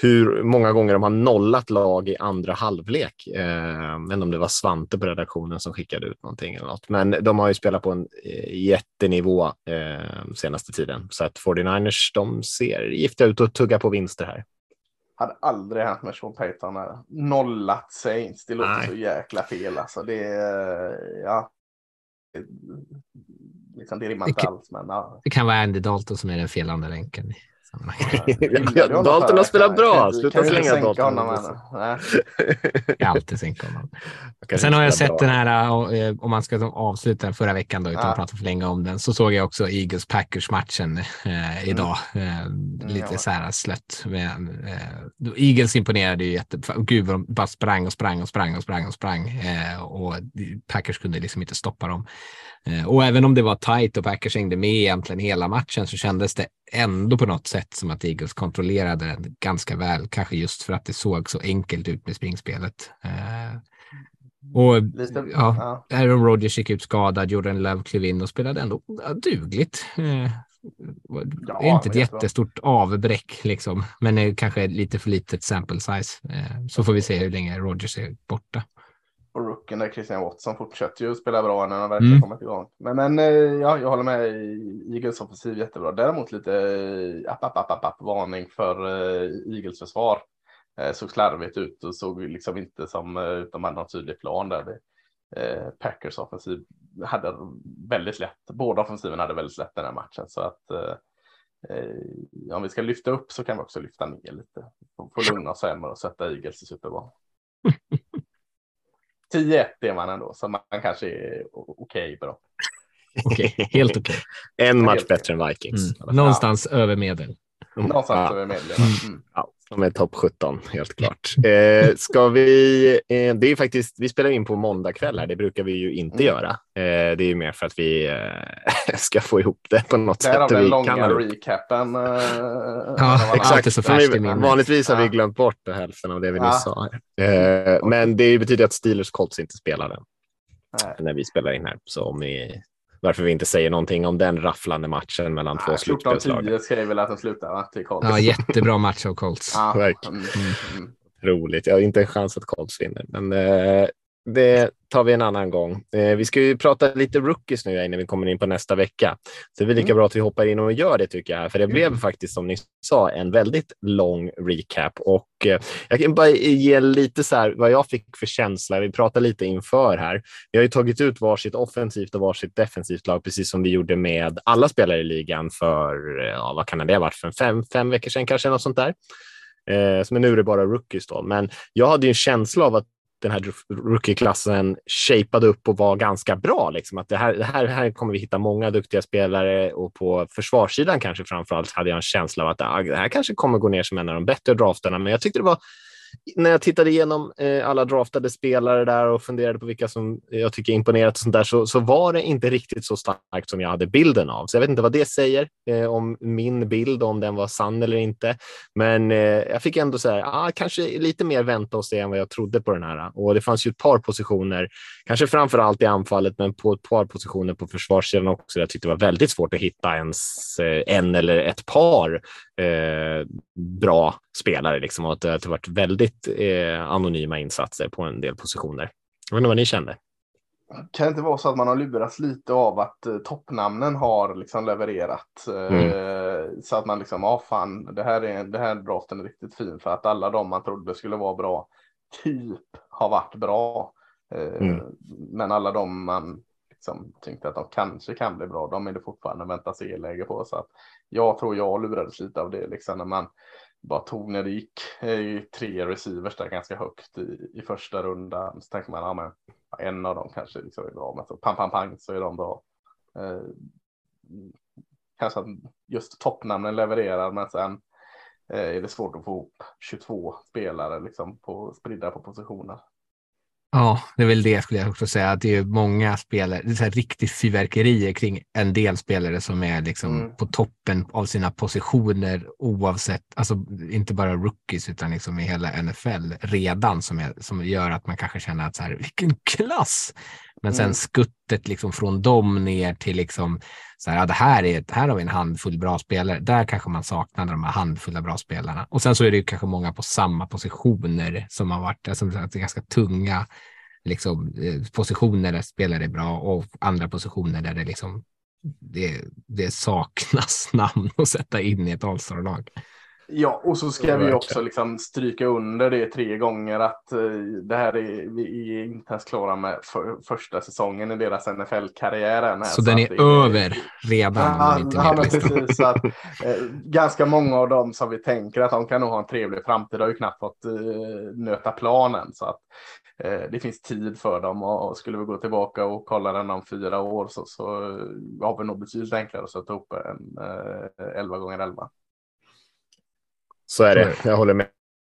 hur många gånger de har nollat lag i andra halvlek. Eh, men om det var Svante på redaktionen som skickade ut någonting eller något. Men de har ju spelat på en eh, jättenivå eh, senaste tiden. Så att 49ers, de ser giftiga ut och tuggar på vinster här hade aldrig hänt med Sean Payton. Nollat Saints. Det låter Nej. så jäkla fel alltså. Det är, ja. liksom, det rimmar inte alls. Men, ja. Det kan vara Andy Dalton som är den felande länken ja, Dalton har spelat bra. Sluta slänga Dalton. Honom, jag alltid sänka honom. Sen har jag sett bra. den här, eh, om man ska avsluta den förra veckan då, utan ja. att prata för länge om den, så såg jag också Eagles Packers-matchen eh, idag. Mm. Eh, lite ja. så här slött. Men, eh, Eagles imponerade ju jätte... Gud, de bara sprang och sprang och sprang och sprang och sprang. Eh, och Packers kunde liksom inte stoppa dem. Eh, och även om det var tajt och Packers hängde med egentligen hela matchen så kändes det ändå på något sätt som att Eagles kontrollerade den ganska väl, kanske just för att det såg så enkelt ut med springspelet. Eh, och ja. Aaron Rodgers gick ut skadad, Jordan Love klev in och spelade ändå dugligt. Eh, ja, det är inte ett jättestort bra. avbräck, liksom, men kanske lite för litet sample size. Så får vi se hur länge Rodgers är borta och rookien där Christian Watson fortsätter ju spela bra när han verkligen mm. kommit igång. Men, men eh, ja, jag håller med. Eagles offensiv jättebra. Däremot lite eh, app, app, app, app, app varning för uh, Eagles försvar. Uh, såg slarvigt ut och såg liksom inte som uh, de hade någon tydlig plan där. Det, uh, Packers offensiv hade väldigt lätt. Båda offensiven hade väldigt lätt den här matchen så att om vi ska lyfta upp så kan vi också lyfta ner lite. Få lugna oss hemma och sätta Eagles i Super Bowl. 10-1 är man ändå, så man kanske är okej okay bra. Okej, okay, helt okej. Okay. En match bättre än Vikings. Mm. Någonstans ja. över medel. Någonstans ja. över medel. Mm. De är topp 17, helt klart. Eh, ska vi, eh, det är faktiskt, vi spelar in på måndag kväll här, det brukar vi ju inte mm. göra. Eh, det är ju mer för att vi eh, ska få ihop det på något det sätt. Är den långa recapen. Eh, ja, exakt. Så färskt vi, vanligtvis har vi glömt bort hälften av det vi ja. nyss sa. Eh, men det betyder att Steelers Colts inte spelar den. När vi spelar in här. Så om ni varför vi inte säger någonting om den rafflande matchen mellan Nej, två slutspelslag. 14-10 skrev väl att den slutar till Colts. Ja, jättebra match av Colts. ja, Verkligen. Mm, mm. Roligt. Jag har inte en chans att Colts vinner, men eh, det tar vi en annan gång. Eh, vi ska ju prata lite rookies nu innan vi kommer in på nästa vecka. Så det är lika mm. bra att vi hoppar in och gör det tycker jag. För det blev mm. faktiskt som ni sa en väldigt lång recap och eh, jag kan bara ge lite så här vad jag fick för känsla. Vi pratar lite inför här. Vi har ju tagit ut varsitt offensivt och varsitt defensivt lag, precis som vi gjorde med alla spelare i ligan för, ja, vad kan det ha varit, för fem, fem veckor sedan kanske, något sånt där. Eh, men nu är det bara rookies då. Men jag hade ju en känsla av att den här rookie-klassen shapeade upp och var ganska bra. Liksom. Att det här, det här, här kommer vi hitta många duktiga spelare och på försvarssidan kanske framförallt hade jag en känsla av att ah, det här kanske kommer gå ner som en av de bättre drafterna. Men jag tyckte det var när jag tittade igenom eh, alla draftade spelare där och funderade på vilka som jag tycker imponerat och sånt där så, så var det inte riktigt så starkt som jag hade bilden av. Så jag vet inte vad det säger eh, om min bild, om den var sann eller inte. Men eh, jag fick ändå säga, ah, kanske lite mer vänta och se än vad jag trodde på den här. Och det fanns ju ett par positioner, kanske framför allt i anfallet, men på ett par positioner på försvarssidan också. Jag tyckte det var väldigt svårt att hitta ens eh, en eller ett par eh, bra spelare liksom, och att det har varit väldigt eh, anonyma insatser på en del positioner. Jag vet inte vad ni kände. Kan det inte vara så att man har lurats lite av att eh, toppnamnen har liksom levererat? Eh, Mm. Så att man liksom, ja fan, det här, är, det här draften är riktigt fin för att alla de man trodde skulle vara bra, typ har varit bra. Eh, Mm. Men alla de man liksom tänkte att de kanske kan bli bra, de är det fortfarande vänta se läge på. Så att jag tror jag lurades lite av det liksom när man bara tog när det gick eh, tre receivers där ganska högt i, i första rundan. Så tänker man, ja men en av dem kanske liksom är bra, men så pang, pang, pang så är de bra. Eh, kanske att just toppnamnen levererar, men sen eh, är det svårt att få ihop 22 spelare liksom på, spridda på positioner. Ja, det är väl det skulle jag också säga. Att det är många spelare, det är så här riktigt fyrverkerier kring en del spelare som är liksom Mm. på toppen av sina positioner oavsett, alltså inte bara rookies utan liksom i hela NFL redan som, är, som gör att man kanske känner att så här, vilken klass! Men sen Mm skuttet liksom från dem ner till liksom så här, ja, det här, är, här har vi en handfull bra spelare. Där kanske man saknar de här handfulla bra spelarna. Och sen så är det ju kanske många på samma positioner som har varit, alltså, det är ganska tunga liksom, eh, positioner där spelare är bra och andra positioner där det liksom det, det saknas namn att sätta in i ett Allstar-lag. Ja, och så ska vi också liksom stryka under det tre gånger att eh, det här är, vi är inte ens klara med för, första säsongen i deras NFL-karriär här, Så den är det över redan. Ja, inte ja, precis. Så att, eh, ganska många av dem som vi tänker att de kan nog ha en trevlig framtid har ju knappt fått eh, nöta planen. Så att eh, det finns tid för dem och skulle vi gå tillbaka och kolla den om fyra år så, så eh, har vi nog betydligt enklare att sätta upp en eh, 11 gånger 11 Så är det. Jag håller med.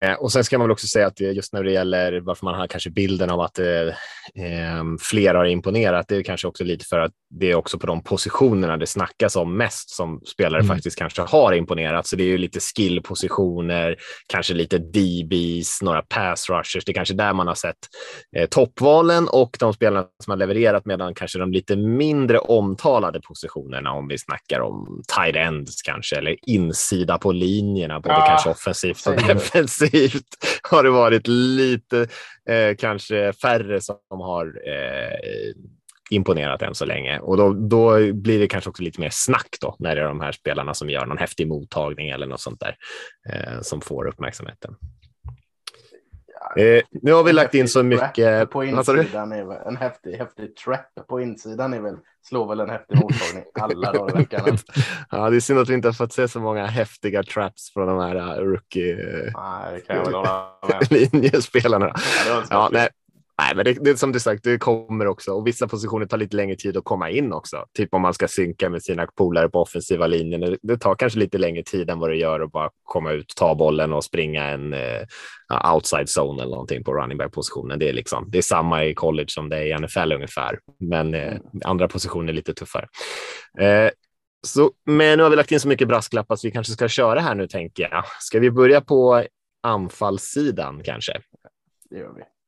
Eh, Och sen ska man väl också säga att just när det gäller varför man har kanske bilden av att eh, eh, fler har imponerat, det är kanske också lite för att det är också på de positionerna det snackas om mest som spelare Mm. faktiskt kanske har imponerat. Så det är ju lite skillpositioner, kanske lite DBs, några pass rushers. Det är kanske där man har sett eh, toppvalen och de spelarna som har levererat medan kanske de lite mindre omtalade positionerna om vi snackar om tight ends kanske eller insida på linjerna, både Ah, kanske offensivt och säger Definitivt har det varit lite eh, kanske färre som har eh, imponerat än så länge och då, då blir det kanske också lite mer snack då när det är de här spelarna som gör någon häftig mottagning eller något sånt där eh, som får uppmärksamheten. Eh, nu har vi En lagt in så mycket. På insidan är väl en häftig, häftig trap på insidan är väl, slår väl en häftig mottagning alla dagar i veckan. Ja, det är synd att vi inte har fått se så många häftiga traps från de här hålla med. rookie-linjespelarna. Ja, Ja, nej. Nej, men det, det är som du sagt, det kommer också och vissa positioner tar lite längre tid att komma in också. Typ om man ska synka med sina polare på offensiva linjen. Det, tar kanske lite längre tid än vad det gör att bara komma ut, ta bollen och springa en eh, outside zone eller någonting på running back positionen. Det är liksom. Det är samma i college som det är i NFL ungefär, men eh, andra positioner är lite tuffare. Eh, så, men nu har vi lagt in så mycket brasklappar så vi kanske ska köra här nu tänker jag. Ska vi börja på anfallssidan kanske? Det gör vi.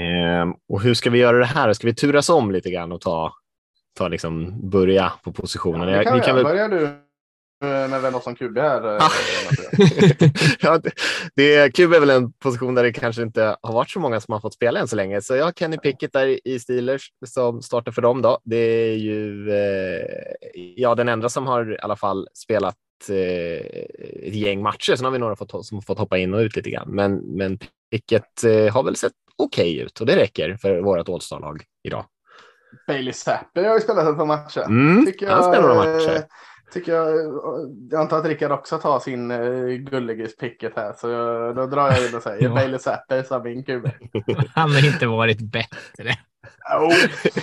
Ehm, och hur ska vi göra det här? Ska vi turas om lite grann och ta, ta liksom börja på positionerna? Ja, kan vi kan väl... Börjar du eh, när vi har något som QB här? eh, Mattias? ja, det, det, Kub är väl en position där det kanske inte har varit så många som har fått spela än så länge. Så jag har Kenny Pickett där i Steelers som startar för dem. Då. Det är ju eh, ja, den enda som har i alla fall spelat eh, ett gäng matcher. Sen har vi några fått, som fått hoppa in och ut lite grann. Men, men Pickett eh, har väl sett okej ut och det räcker för vårt All-star-lag idag. Bailey Zapper har ju spelat ett par matcher. Mm, Tycker han spelar några eh, matcher. Tycker jag, jag antar att Rickard också tar sin uh, gulligis picket här. Så jag, då drar jag in och säger Ja. Bailey Zapper som min QB. Han har inte varit bättre. Oh.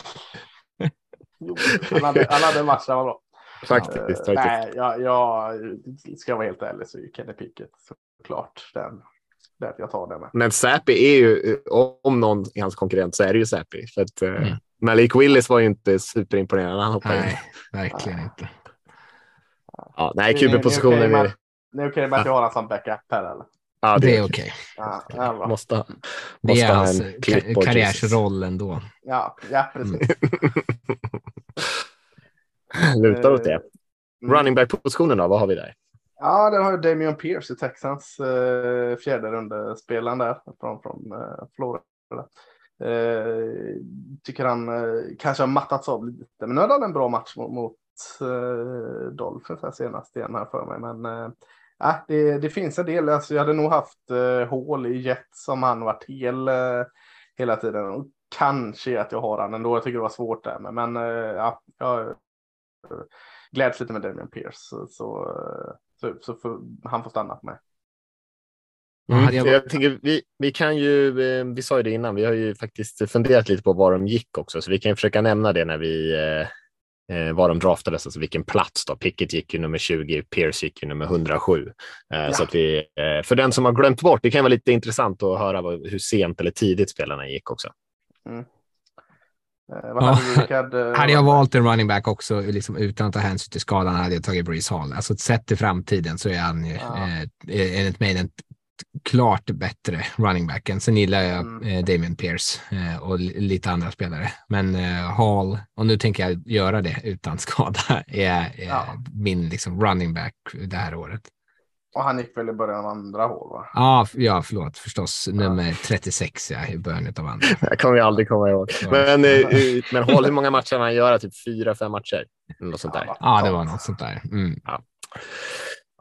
Jo, han, hade, han hade en match, han var bra. Faktiskt. Eh, faktiskt. nej, jag, jag ska vara helt ärlig så är Kenny Pickett såklart den det jag tar med. Men Säpi är ju, om någon är hans konkurrent så är det ju Säpi. För att, eh, mm. Malik Willis var ju inte superimponerande när han hoppade in. Nej, verkligen inte. Ja, nej, QB-positionen är... Det är okej med att jag har honom som backup här eller? Ja, det, det är okej. Ja, ja, måste, måste det är hans karriärsroll ändå. Ja, ja precis. Mm. Lutar åt det. Eh, mm. Running back-positionen då, vad har vi där? Ja, där har ju Damian Pierce i Texans eh, fjärde rundespelaren där från, från eh, Florida. Eh, tycker han eh, kanske har mattats av lite, men nu hade han en bra match mot, mot eh, Dolphins här senast igen här för mig. Men eh, äh, det, det finns en del, alltså, jag hade nog haft eh, hål i jet som han varit hel eh, hela tiden. Och kanske att jag har han ändå, jag tycker det var svårt där. Men, men eh, ja, jag eh, gläds lite med Damian Pierce. Så, eh, så, så, för, han får stanna för mig. Mm. Jag, jag tänker, vi, vi kan ju, eh, vi sa ju det innan, vi har ju faktiskt funderat lite på var de gick också, så vi kan försöka nämna det när vi eh, eh, var de draftades, alltså vilken plats då. Pickett gick ju nummer 20, Pierce gick ju nummer 107. Eh, ja. Så att vi, eh, för den som har glömt bort, det kan vara lite intressant att höra vad, hur sent eller tidigt spelarna gick också. Mm. Eh, ja. hade, hade jag valt en running back också, liksom, utan att ta hänsyn till skadan, hade jag tagit Breeze Hall. Alltså sett till framtiden så är han ja. eh, enligt mig den klart bättre running backen. Sen gillar jag mm. eh, Damien Pierce eh, och lite andra spelare. Men eh, Hall, och nu tänker jag göra det utan skada, är, är ja. min liksom, running back det här året. Och han gick väl i början av andra hål? Va? Ja, ja, förlåt, förstås. Nummer 36 ja, i början av andra. Det kommer jag aldrig komma ihåg. Men, eh, men Hall, hur många matcher han göra? Typ fyra, fem matcher? Något sånt där. Ja, det var något sånt där. Mm. Ja.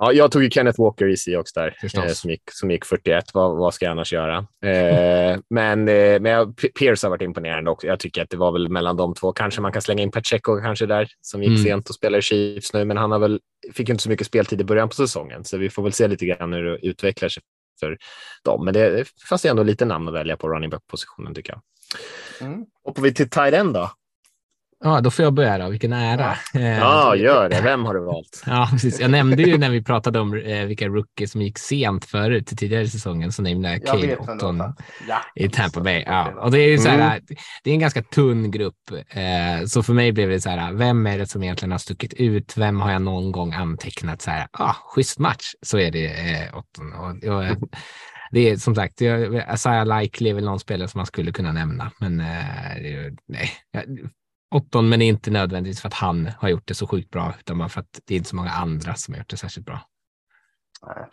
Ja, jag tog ju Kenneth Walker i Seahawks där, eh, som, gick, som gick 41. Vad, vad ska jag annars göra? Eh, men eh, men jag, Pierce har varit imponerande också. Jag tycker att det var väl mellan de två. Kanske man kan slänga in Pacheco kanske där, som gick mm. sent och spelar i Chiefs nu, men han har väl, fick inte så mycket speltid i början på säsongen, så vi får väl se lite grann hur det utvecklar sig för dem. Men det, det fanns ändå lite namn att välja på running back-positionen tycker jag. Mm. Hoppar vi till tight end då? Ja, då får jag börja då. Vilken ära. Ja, eh, gör det. Vem har du valt? Ja, precis. Jag nämnde ju när vi pratade om eh, vilka rookies som gick sent förut, till tidigare i säsongen, så nämnde jag Cade Otton ja. i Tampa Bay. Ja. Och det är ju så här, mm. det är en ganska tunn grupp. Eh, så för mig blev det så här, vem är det som egentligen har stuckit ut? Vem har jag någon gång antecknat så här, ah, schysst match, så är det Otton. Och, och, det är som sagt, Isaiah Likely är väl någon spelare som man skulle kunna nämna, men nej, åtton, men inte nödvändigtvis för att han har gjort det så sjukt bra, utan bara för att det är inte så många andra som har gjort det särskilt bra.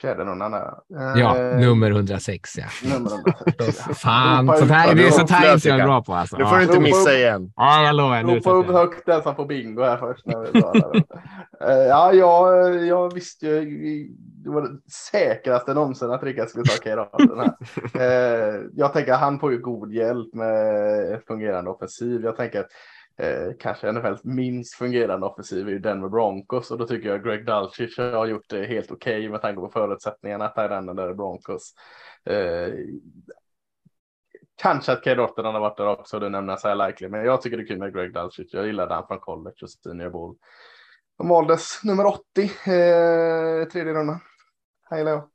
fjärde rundan är... Ja, eh, nummer 106 ja. Nummer 106. Fan, sånt här, det är sånt här inte jag är bra på alltså. Nu får du inte missa igen. Ja, jag lovar. Ropa upp högt den som får bingo här först. När vi uh, ja, jag, jag visste ju, det var det säkraste någonsin att Rickard skulle ta Keiron. uh, jag tänker att han får ju god hjälp med fungerande offensiv. Jag tänker eh, kanske NFLs minst fungerande offensiv är ju Denver Broncos och då tycker jag Greg Dulcich har gjort det helt okej okay med tanke på förutsättningarna att den där Broncos. Eh, kanske att Kay Rotten har varit där också, du nämner så här likely, men jag tycker det är kul med Greg Dulcich. Jag gillade han från college och senior bowl. De valdes nummer 80, eh, tredje rundan. Hej jag.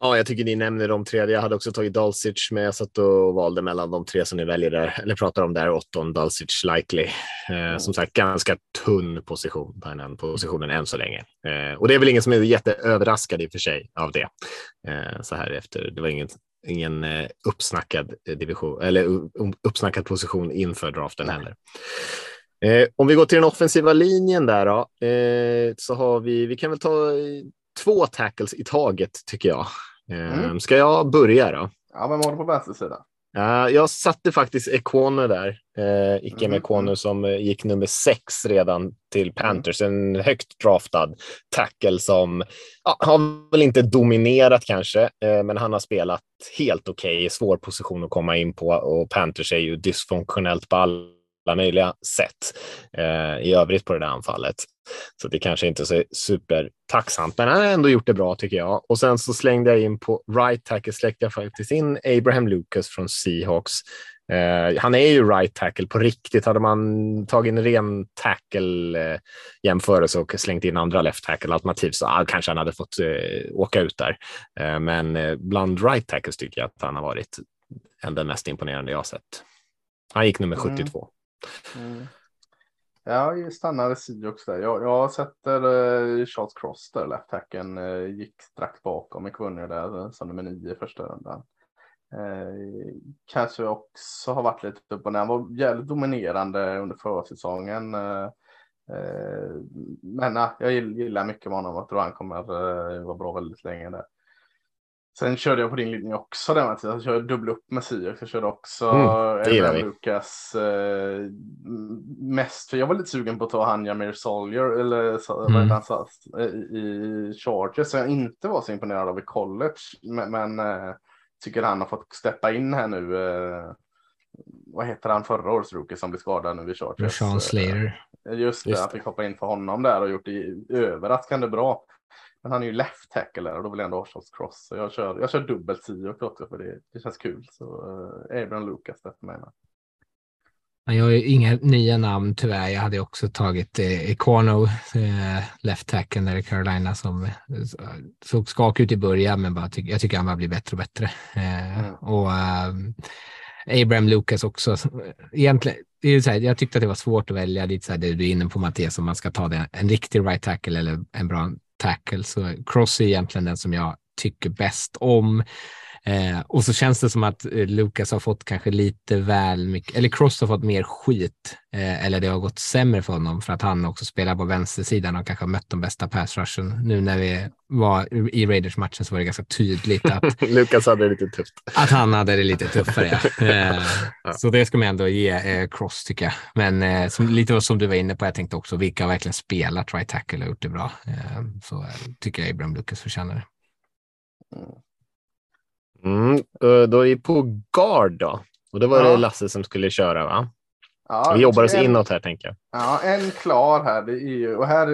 Ja, jag tycker ni nämner de tre. Jag hade också tagit Dalsic, men jag satt och valde mellan de tre som ni väljer där, eller pratar om där, Otton, Dalsic Likely. Eh, mm. Som sagt, ganska tunn position på den positionen än så länge. Eh, och det är väl ingen som är jätteöverraskad i och för sig av det. Eh, så här efter, det var ingen, ingen uppsnackad eh, division eller um, uppsnackad position inför draften heller. Eh, om vi går till den offensiva linjen där då, eh, så har vi, vi kan väl ta eh, två tackles i taget tycker jag. Mm. Ehm, ska jag börja då? Ja, vem har du på vänster sida? Uh, jag satte faktiskt Ekonu där, uh, icke mm. Som uh, gick nummer sex redan till Panthers. Mm. En högt draftad tackle som uh, har väl inte dominerat kanske, uh, men han har spelat helt okej okay, svår position att komma in på och Panthers är ju dysfunktionellt på alla möjliga sätt uh, i övrigt på det där anfallet. Så det kanske inte är så supertacksamt, men han har ändå gjort det bra tycker jag. Och sen så slängde jag in på right tackle släckte jag faktiskt in Abraham Lucas från Seahawks. Eh, han är ju right tackle på riktigt. Hade man tagit en ren tackle eh, jämförelse och slängt in andra left tackle alternativ så ah, kanske han hade fått eh, åka ut där. Eh, men eh, bland right tackles tycker jag att han har varit den mest imponerande jag sett. Han gick nummer 72. Mm. Mm. Ja, stannade Sioux där. Jag, jag sätter uh, Charles Cross där, left hacken uh, eh, gick strax bakom McVunner där som nummer nio i första rundan. Eh, kanske också har varit lite upp och ner. Han var jävligt dominerande under försäsongen. Eh, eh men jag gillar mycket med honom. Jag tror han kommer vara bra väldigt länge där. Sen körde jag på din linje också där Mattias. Jag körde dubbla upp med Sirius. Jag körde också mm, Lukas eh, mest. För jag var lite sugen på att ta han Jamir Sawyer eller mm. vad han i, i Chargers. Så jag inte var så imponerad av i college. Men, men eh, tycker han har fått steppa in här nu. Eh, vad heter han förra årets rookie som blev skadad nu i Chargers? Sean Slater. Just det, Just. jag fick hoppa in för honom där och gjort det överraskande bra. Men han är ju left tackle och då vill jag ändha Charles Cross. Så jag kör, jag kör dubbelt tio också för det, det känns kul. Så uh, Abraham Lucas där för mig. Med. Jag har inga nya namn tyvärr. Jag hade också tagit eh, eh, left tackle där i Carolina som eh, såg skakig ut i början, men bara tyck, jag tycker han bara blir bättre och bättre. Eh, mm. Och eh, Abraham Lucas också. Egentligen, det är så här, jag tyckte att det var svårt att välja lite så här, det du är inne på Mattias, om man ska ta det, en riktig right tackle eller en bra tackle. Så Cross är egentligen den som jag tycker bäst om. Eh, och så känns det som att eh, Lucas har fått kanske lite väl mycket, eller Cross har fått mer skit, eh, eller det har gått sämre för honom för att han också spelar på vänstersidan och kanske har mött de bästa pass rushen. Nu när vi var i Raiders-matchen så var det ganska tydligt att Lucas hade det lite tufft. Att han hade det lite tuffare. Ja. Eh, ja. Så det ska man ändå ge eh, Cross tycker jag. Men eh, som, lite som du var inne på, jag tänkte också vilka har verkligen spelat right tackle och gjort det bra. så tycker jag Abraham Lucas förtjänar det. Mm. Då är vi på guard då. Och då var ja. det Lasse som skulle köra va? Ja, vi jobbar oss en, inåt här tänker jag. Ja, en klar här. Det är ju, och här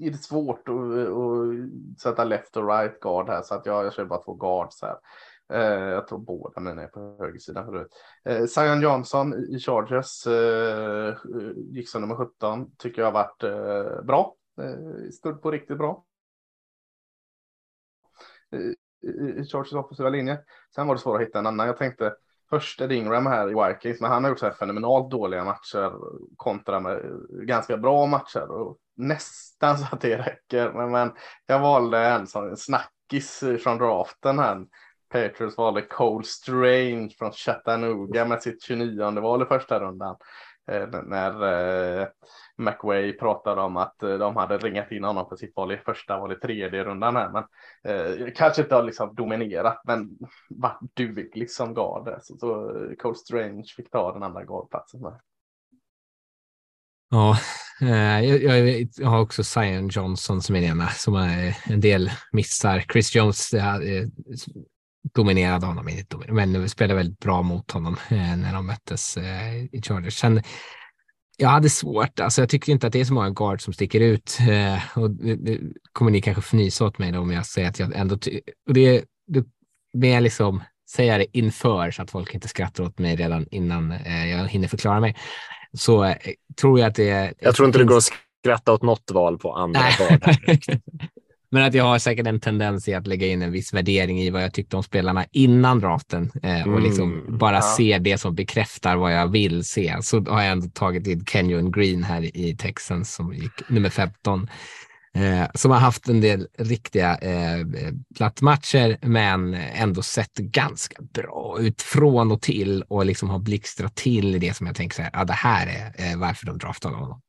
är det svårt att, att sätta left och right guard här så att jag, jag kör bara två guards här. Eh, jag tror båda mina är på högersidan förut. Eh, Zion Johnson i Chargers eh, gick som nummer 17. Tycker jag har varit eh, bra. Eh, stod på riktigt bra. I Chargers offensiva linje. Sen var det svårt att hitta en annan. Jag tänkte först är Ingram här i Vikings, men han har gjort så här fenomenalt dåliga matcher kontra med ganska bra matcher och nästan så att det räcker. Men, men jag valde en som snackis från draften här. Patriots valde Cole Strange från Chattanooga med sitt 29 val i första rundan. Eh, när eh, McWay pratade om att eh, de hade ringat in honom på sitt val i första val i tredje rundan här. Men eh, kanske inte har liksom dominerat, men varit duglig som gard. Så, så Cole Strange fick ta den andra gardplatsen. Ja, jag, jag, jag, har också Zion Johnson som är den ena som är en del missar. Chris Jones dominerade honom, men spelade väldigt bra mot honom när de möttes i Chargers. Sen jag hade svårt. Alltså, jag tycker inte att det är så många guards som sticker ut. Eh, och det, kommer ni kanske fnysa åt mig då, om jag säger att jag ändå... Och det, det med liksom säga det inför så att folk inte skrattar åt mig redan innan eh, jag hinner förklara mig. Så eh, tror jag att det... Jag tror inte det går att skratta åt något val på andra guard. Men att jag har säkert en tendens i att lägga in en viss värdering i vad jag tyckte om spelarna innan draften eh, och liksom mm, bara ja. se det som bekräftar vad jag vill se. Så har jag ändå tagit in Kenyon Green här i Texans som gick nummer 15. Eh, som har haft en del riktiga eh, plattmatcher men ändå sett ganska bra ut från och till och liksom har blixtrat till i det som jag tänker så här, ja, det här är eh, varför de draftade honom.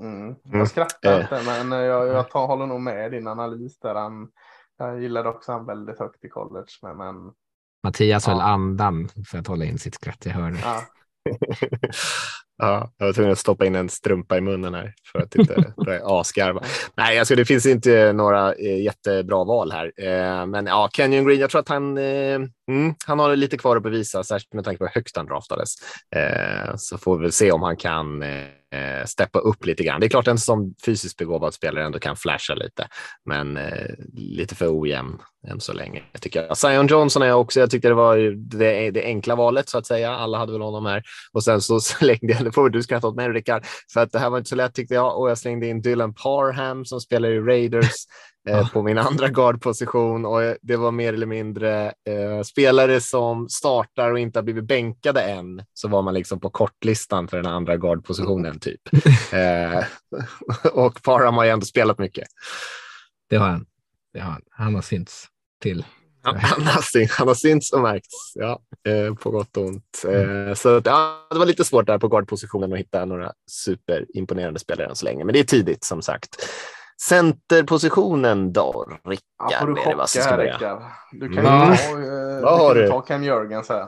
Mm. Jag skrattar mm. inte, men jag, jag tar, håller nog med din analys där. Han, jag gillade också han väldigt högt i college. Men, men... Mattias ja. höll andan för att hålla in sitt skratt, jag hör det. Ja. ja, jag var tvungen att stoppa in en strumpa i munnen här för att inte asgarva. Nej, alltså det finns inte några eh, jättebra val här. Eh, men ja, Kenyon Green, jag tror att han, eh, mm, han har lite kvar att bevisa, särskilt med tanke på hur högst han draftades. Eh, så får vi väl se om han kan eh, steppa upp lite grann. Det är klart en som fysiskt begåvad spelare ändå kan flasha lite, men eh, lite för ojämn än så länge tycker jag. Zion Johnson är jag också. Jag tyckte det var det, det, enkla valet så att säga. Alla hade väl honom här och sen så slängde jag, det får du skratta åt mig Rickard, för att det här var inte så lätt tyckte jag och jag slängde in Dylan Parham som spelar i Raiders eh, på min andra guardposition och det var mer eller mindre eh, spelare som startar och inte har blivit bänkade än. Så var man liksom på kortlistan för den andra guardpositionen typ. eh, och Parham har ju ändå spelat mycket. Det har han. Det har han. han har synts till. Han, han, har, synts, han har synts och märkts, ja, eh, på gott och ont. Eh, så ja, det var lite svårt där på guardpositionen att hitta några superimponerande spelare än så länge, men det är tidigt som sagt. Centerpositionen då, Rickard? Ja, får du chocka här, Rickard. Du kan Mm. ju ta, eh, Vad du kan ta Cam Jörgens här.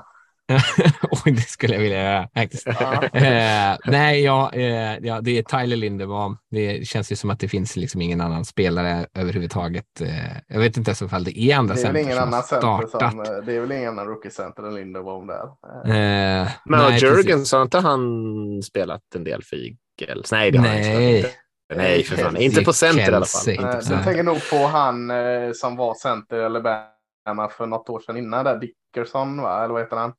Oj, det skulle jag vilja göra faktiskt. Ja. Eh, nej, ja, eh, ja, det är Tyler Linderbaum. Det känns ju som att det finns liksom ingen annan spelare överhuvudtaget. Eh, jag vet inte ens ifall det är andra Det är center ingen som annan center startat. som, eh, det är väl ingen annan rookie-center än Linderbaum där. Eh, Eh, Men Jörgens, har inte han spelat en del för Eagles? Nej, det har han Nej. inte. Nej, för fan. Inte på center i alla fall. Kelsey, inte Eh, på Du center. tänker nog på han eh, som var center i Alabama för något år sedan innan där, Dickerson, va? eller vad heter han?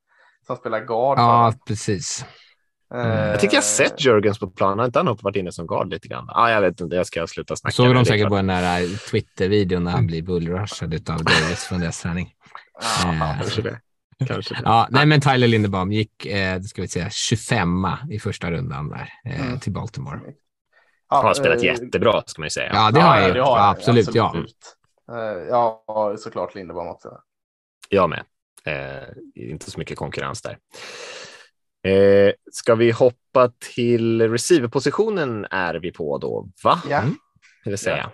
Som spelar guard. Ja, precis. Eh, Jag tycker jag sett Jörgens på plan. Har inte han varit inne som guard lite grann? Ah, jag vet inte, jag ska sluta snacka. Såg de säkert på den där Twitter-videon när han blir bullrushad av Davis från deras träning. Ja, Eh, Kanske det. Kanske det. Ja, nej, men Tyler Linderbaum gick, eh, ska vi säga, 25 i första rundan där eh, Mm. till Baltimore. ja, Han har spelat eh, jättebra, ska man ju säga. Ja, det har jag det gjort. har Ja, han, absolut, ja. absolut. Eh, Ja, såklart Linderbaum också. Jag med. Eh, inte så mycket konkurrens där. Eh, ska vi hoppa till receiverpositionen är vi på då, va? Ja. Mm. Det vill säga.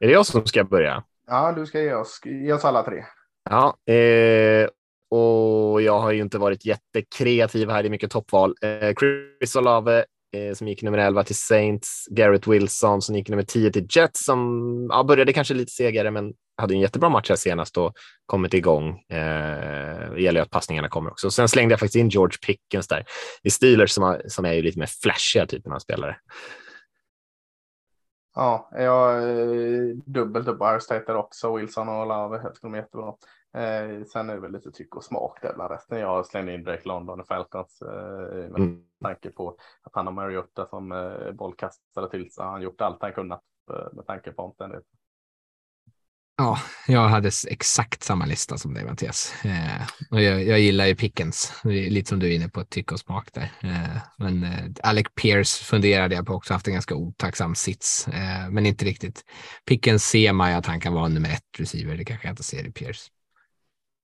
Är det jag som ska börja? ja, du ska ge oss, ge oss alla tre. Ja, eh, och jag har ju inte varit jättekreativ här. Det är mycket toppval. Eh, Chris Olave eh, som gick nummer 11 till Saints. Garrett Wilson som gick nummer 10 till Jets som ja, började kanske lite segare, men hade en jättebra match här senast och kommit igång. Eh, det gäller ju att passningarna kommer också. Sen slängde jag faktiskt in George Pickens där i Steelers som, har, som är ju lite mer flashiga typen av spelare. Ja, jag är dubbelt upp Ohio också. Wilson och Olave, jag tycker de är jättebra. Eh, sen är det väl lite tyck och smak där bland resten. Jag slängde in Drake London i Falcons eh, med Mm. tanke på att han har Mariota som eh, bollkastare till så har han gjort allt han kunnat eh, med tanke på omständigheter. Ja, jag hade exakt samma lista som dig Mattias. Eh, och jag, jag gillar ju Pickens, lite som du är inne på, tycke och smak där. Eh, men eh, Alec Pierce funderade jag på också, haft en ganska otacksam sits, men inte riktigt. Pickens ser man ju att han kan vara nummer ett receiver, det kanske jag inte ser i Pierce.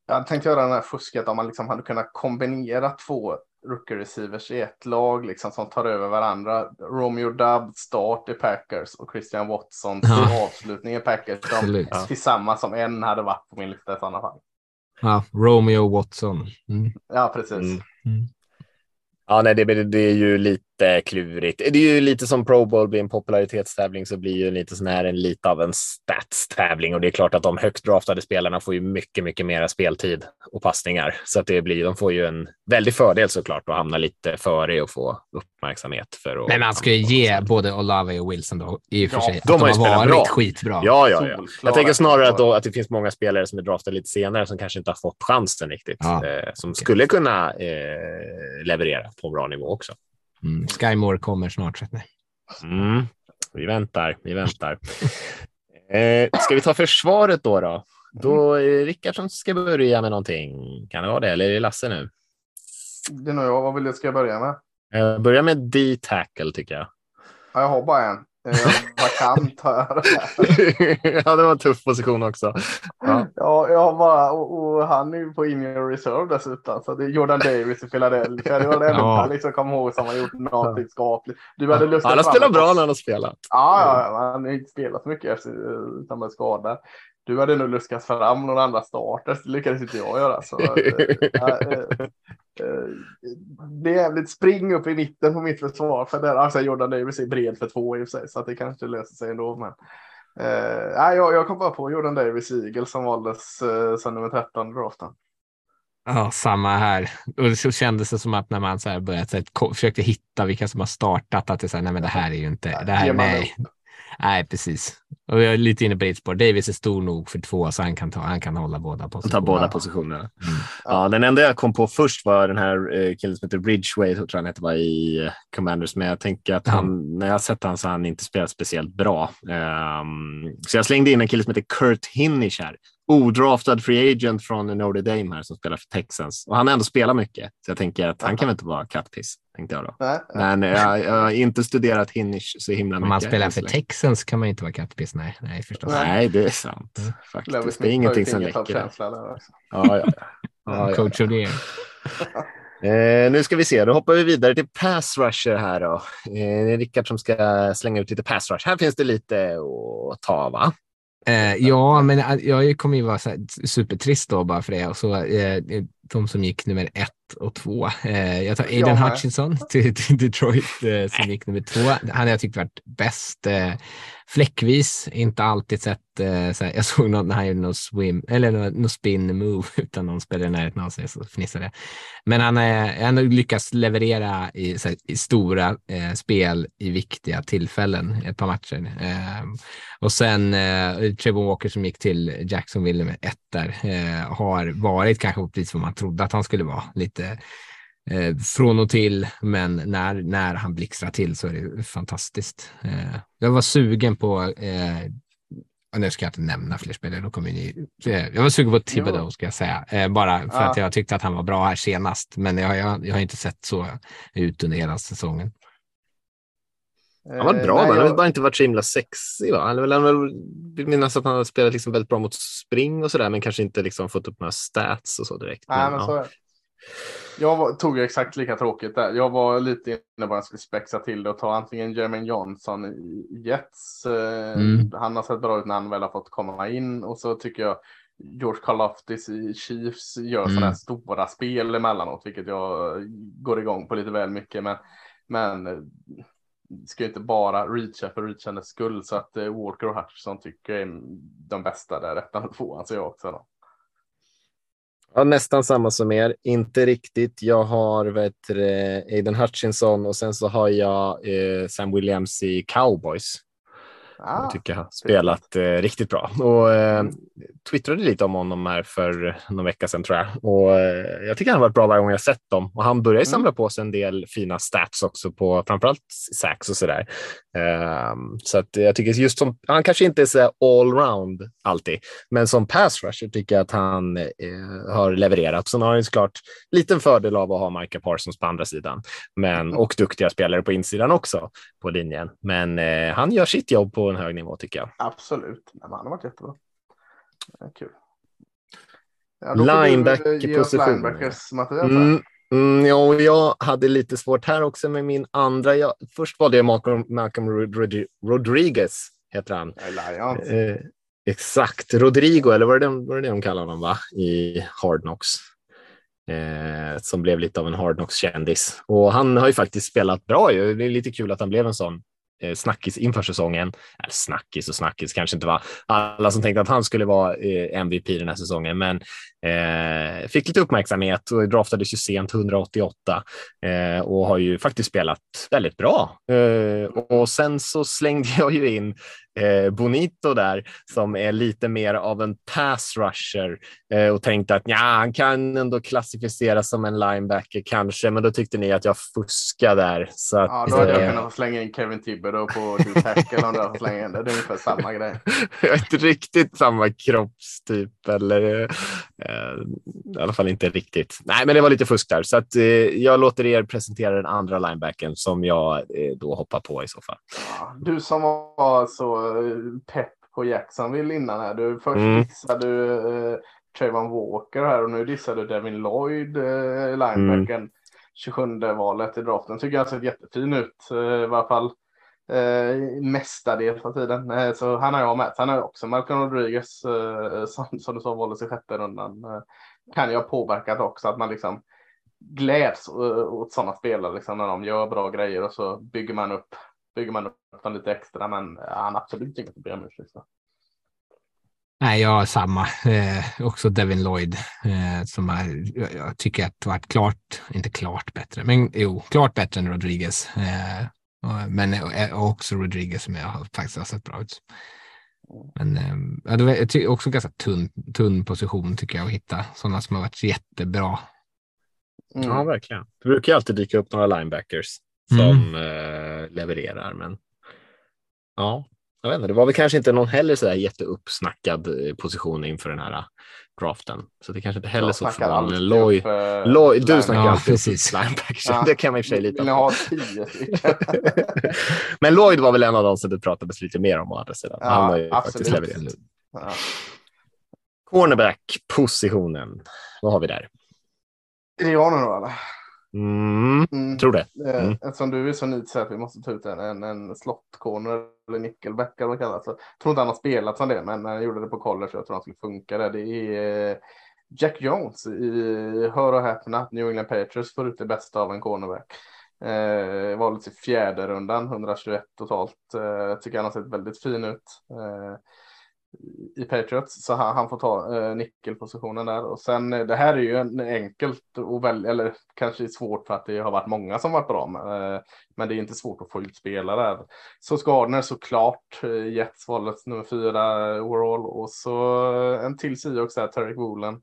Jag tänkte göra den här fusket om man liksom hade kunnat kombinera två rookie receivers i ett lag liksom som tar över varandra. Romeo Dubb start i Packers och Christian Watson till Ja. avslutning i Packers. De tillsammans som en hade varit på min lista i sådana fall. Ja, Romeo Watson. Mm. Ja, precis. Mm. Ja, nej, det, det är ju lite klurigt. Det är ju lite som Pro Bowl blir en popularitetstävling så blir ju lite sån här en lite av en statstävling och det är klart att de högt draftade spelarna får ju mycket, mycket mera speltid och passningar så att det blir. De får ju en väldig fördel såklart att hamna lite före och få uppmärksamhet för att. Men man ska ju ge både Olave och Wilson då, i och för Ja, sig, de att har de ju har spelat varit bra. skitbra. Ja, ja, ja. Jag tänker snarare att, då, att det finns många spelare som är draftade lite senare som kanske inte har fått chansen riktigt, Ja. eh, som skulle kunna eh, leverera på en bra nivå också. Mm. Sky Moore kommer snart. Så att, nej. Mm. Vi väntar, vi väntar. eh, ska vi ta försvaret då? Då, då är det Rickard som ska börja med någonting. Kan det vara det? Eller är det Lasse nu? Det är nog jag. Vad vill du ska jag börja med? Eh, börja med D-tackle tycker jag. Ja, jag har bara en. Eh, Vakant har jag. ja, det var en tuff position också. Ja. Ja, jag bara, och, och han är ju på injury reserve dessutom. Så det är Jordan Davis i Philadelphia. Det var det enda Ja. jag liksom kom ihåg som har gjort någonting skapligt. Du hade luskat Han har spelat bra när han har spelat. Ja, ja, ja, han har inte spelat så mycket efter utan med skada. Du hade nog luskat fram några andra starters. Det lyckades inte jag göra. Så, eh, eh, eh, det är jävligt spring upp i mitten på mitt försvar. För där, alltså Jordan Davis är bred för två i och för sig. Så att det kanske löser sig ändå. Men, eh, jag, jag kom bara på Jordan Davis Eagle som valdes eh, som nummer 13 i draften. Ja, samma här. Och så kändes det som att när man så här börjat så här, försökte hitta vilka som har startat, att det så här, nej men det här är ju inte, det här, nej. Nej, precis. Och jag är lite inne på ditt spår. Davis är stor nog för två, så han kan, ta, han kan hålla båda positionerna. båda positionerna. Ja, den enda jag kom på först var den här eh, killen som heter Ridgeway, tror jag han heter, var i eh, Commanders. Men jag tänker att han, när jag har sett han så har han inte spelat speciellt bra. Ehm, så jag slängde in en kille som heter Kurt Hinnish här. Odraftad free agent från Notre Dame här som spelar för Texans. Och han har ändå spelat mycket. Så jag tänker att han kan väl inte vara kattpiss, tänkte jag då. Nej, Men jag, jag har inte studerat Hinnish så himla mycket. Om man spelar för. Texans kan man inte vara kattpiss. Nej, nej förstås. Nej, det är sant. Mm. Faktiskt. Det är ingenting som läcker. ja, ja. ja, ja. Coach of the year. Eh, nu ska vi se, då hoppar vi vidare till pass rusher här då. Eh, det är Rickard som ska slänga ut lite pass rush. Här finns det lite att ta, va? Eh, ja, men eh, jag kommer ju vara supertrist då bara för det. Och så, eh, de som gick nummer ett och två. Eh, jag tar Aiden med. Hutchinson till, till Detroit eh, som gick nummer två. Han har jag tyckt varit bäst eh, fläckvis, inte alltid sett. Eh, såhär, jag såg någon när han gjorde någon swim eller någon, någon spin move utan någon spelare i närheten av sig så fnissade jag. Men han eh, har ändå lyckats leverera i, såhär, i stora eh, spel i viktiga tillfällen, ett par matcher. Eh, och sen eh, Trevor Walker som gick till Jacksonville med ett där eh, har varit kanske precis vad man trodde att han skulle vara. Lite eh, från och till, men när, när han blixtrar till så är det fantastiskt. Eh, jag var sugen på eh, nu ska jag inte nämna fler spelare, då kommer ni... eh, Jag var sugen på Thibodeau ska jag säga, eh, bara för Ja. att jag tyckte att han var bra här senast, men jag, jag, jag har inte sett så ut under hela säsongen. Han var Eh, bra, nej, men han jag- har bara inte varit så himla sexig. Va? Han, vill minnas att han har spelat liksom väldigt bra mot spring och sådär, men kanske inte liksom fått upp några stats och så direkt. Nej, men ja. så är det. Jag var, tog exakt lika tråkigt där. Jag var lite inne på att jag skulle spexa till det och ta antingen Jermaine Johnson i Jets. Eh, Mm. Han har sett bra ut när han väl har fått komma in och så tycker jag George Karlaftis i Chiefs gör Mm. sådana här stora spel emellanåt, vilket jag går igång på lite väl mycket. Men, men eh, ska ju inte bara reacha för reachandets skull så att eh, Walker och Hutchinson tycker är de bästa där, ettan och tvåan så jag också. Då. Ja, nästan samma som er. Inte riktigt. Jag har vet, Aiden Hutchinson och sen så har jag eh, Sam Williams i Cowboys. Ah, Jag tycker har spelat eh, riktigt bra. Och eh, twittrade lite om honom här för någon vecka sedan tror jag. Och eh, jag tycker han har varit bra varje gång jag sett dem. Och han börjar ju samla på sig en del fina stats också på framförallt sacks och sådär. Um, så att jag tycker just som, han kanske inte är så allround alltid, men som pass rusher tycker jag att han eh, har levererat. Sen har han ju såklart liten fördel av att ha Micah Parsons på andra sidan, men och duktiga spelare på insidan också på linjen. Men eh, han gör sitt jobb på en hög nivå tycker jag. Absolut. Nej, han har varit jättebra. Ja, kul. Ja, eh, Mattias. Mm, mm, ja, och jag hade lite svårt här också med min andra. Jag, först valde jag Malcolm, Malcolm Rod- Rodriguez, heter han. Eh, exakt, Rodrigo, eller var det, var det de kallade honom va? i Hard Knocks? Eh, som blev lite av en Hard Knocks-kändis. Och han har ju faktiskt spelat bra. Ju. Det är lite kul att han blev en sån eh, Eh, snackis inför säsongen. Eller snackis och snackis kanske inte var alla som tänkte att han skulle vara eh, MVP den här säsongen, men eh, fick lite uppmärksamhet och draftades ju sent 188 eh, och har ju faktiskt spelat väldigt bra. Eh, och sen så slängde jag ju in eh, Bonito där som är lite mer av en pass rusher eh, och tänkte att ja, han kan ändå klassificeras som en linebacker kanske, men då tyckte ni att jag fuskade där. Så att, Ja, då hade jag eh, kunnat slänga in Kevin Thibodeau på tackle om du hade slänga in det. Det är ungefär samma grej. jag har inte riktigt samma kroppstyp eller i alla fall inte riktigt. Nej, men det var lite fusk där så att eh, jag låter er presentera den andra linebacken som jag eh, då hoppar på i så fall. Ja, du som var så eh, pepp på Jacksonville innan här. Du först Mm. dissade du eh, Trayvon Walker här och nu dissade du Devin Lloyd, eh, linebacken. 27 valet i draften. Tycker jag har sett jättefin ut. Eh, I varje fall eh, mestadels av tiden. Eh, så han har jag med. Sen har jag också Malcolm Rodriguez eh, eh som, som du sa valdes i sjätte rundan. Eh, kan ju ha påverkat också att man liksom gläds eh, åt sådana spelare liksom, när de gör bra grejer och så bygger man upp bygger man upp dem lite extra. Men eh, han har absolut inget problem med ursäkt. Nej, jag har samma. Eh, också Devin Lloyd eh, som är, jag, jag tycker att varit klart, inte klart bättre, men jo, klart bättre än Rodriguez. Eh, men också Rodriguez som jag har, faktiskt har sett bra ut. Men ja, det var också ganska tunn, tunn position tycker jag att hitta sådana som har varit jättebra. Mm. Ja, verkligen. Det brukar ju alltid dyka upp några linebackers som mm. eh, levererar, men ja, jag vet inte, det var väl kanske inte någon heller så där jätteuppsnackad eh, position inför den här eh, draften. Så det kanske inte heller så förvånande. Lloyd, uh, Lloyd, du snackar ja, alltid precis. linebackers. Ja. Det kan man i och för sig lita på. Men Lloyd var väl en av de som det pratades lite mer om å andra sidan. Ja, Han har ju absolut. faktiskt levererat. Ja. Cornerback-positionen, vad har vi där? Är det jag nu då eller? Mm, mm. Tror det. Eh, mm. Eftersom du är så nit så att vi måste ta ut en, en, en slot-corner eller nickelback eller vad det kallas. Jag tror inte han har spelat som det, men han gjorde det på college jag tror han skulle funka där. Det är eh, Jack Jones i, hör och häpna, New England Patriots får ut det bästa av en cornerback. Eh, valet i fjärde rundan, 121 totalt. Eh, tycker han har sett väldigt fin ut. Eh, i Patriots, så han, han får ta eh, nyckelpositionen där. Och sen eh, det här är ju en enkelt och väl, eller kanske svårt för att det har varit många som varit bra, men, eh, men det är inte svårt att få ut spelare. Så Skadner såklart, eh, Jets valet nummer fyra eh, overall och så eh, en till sida också, Tarek Woolen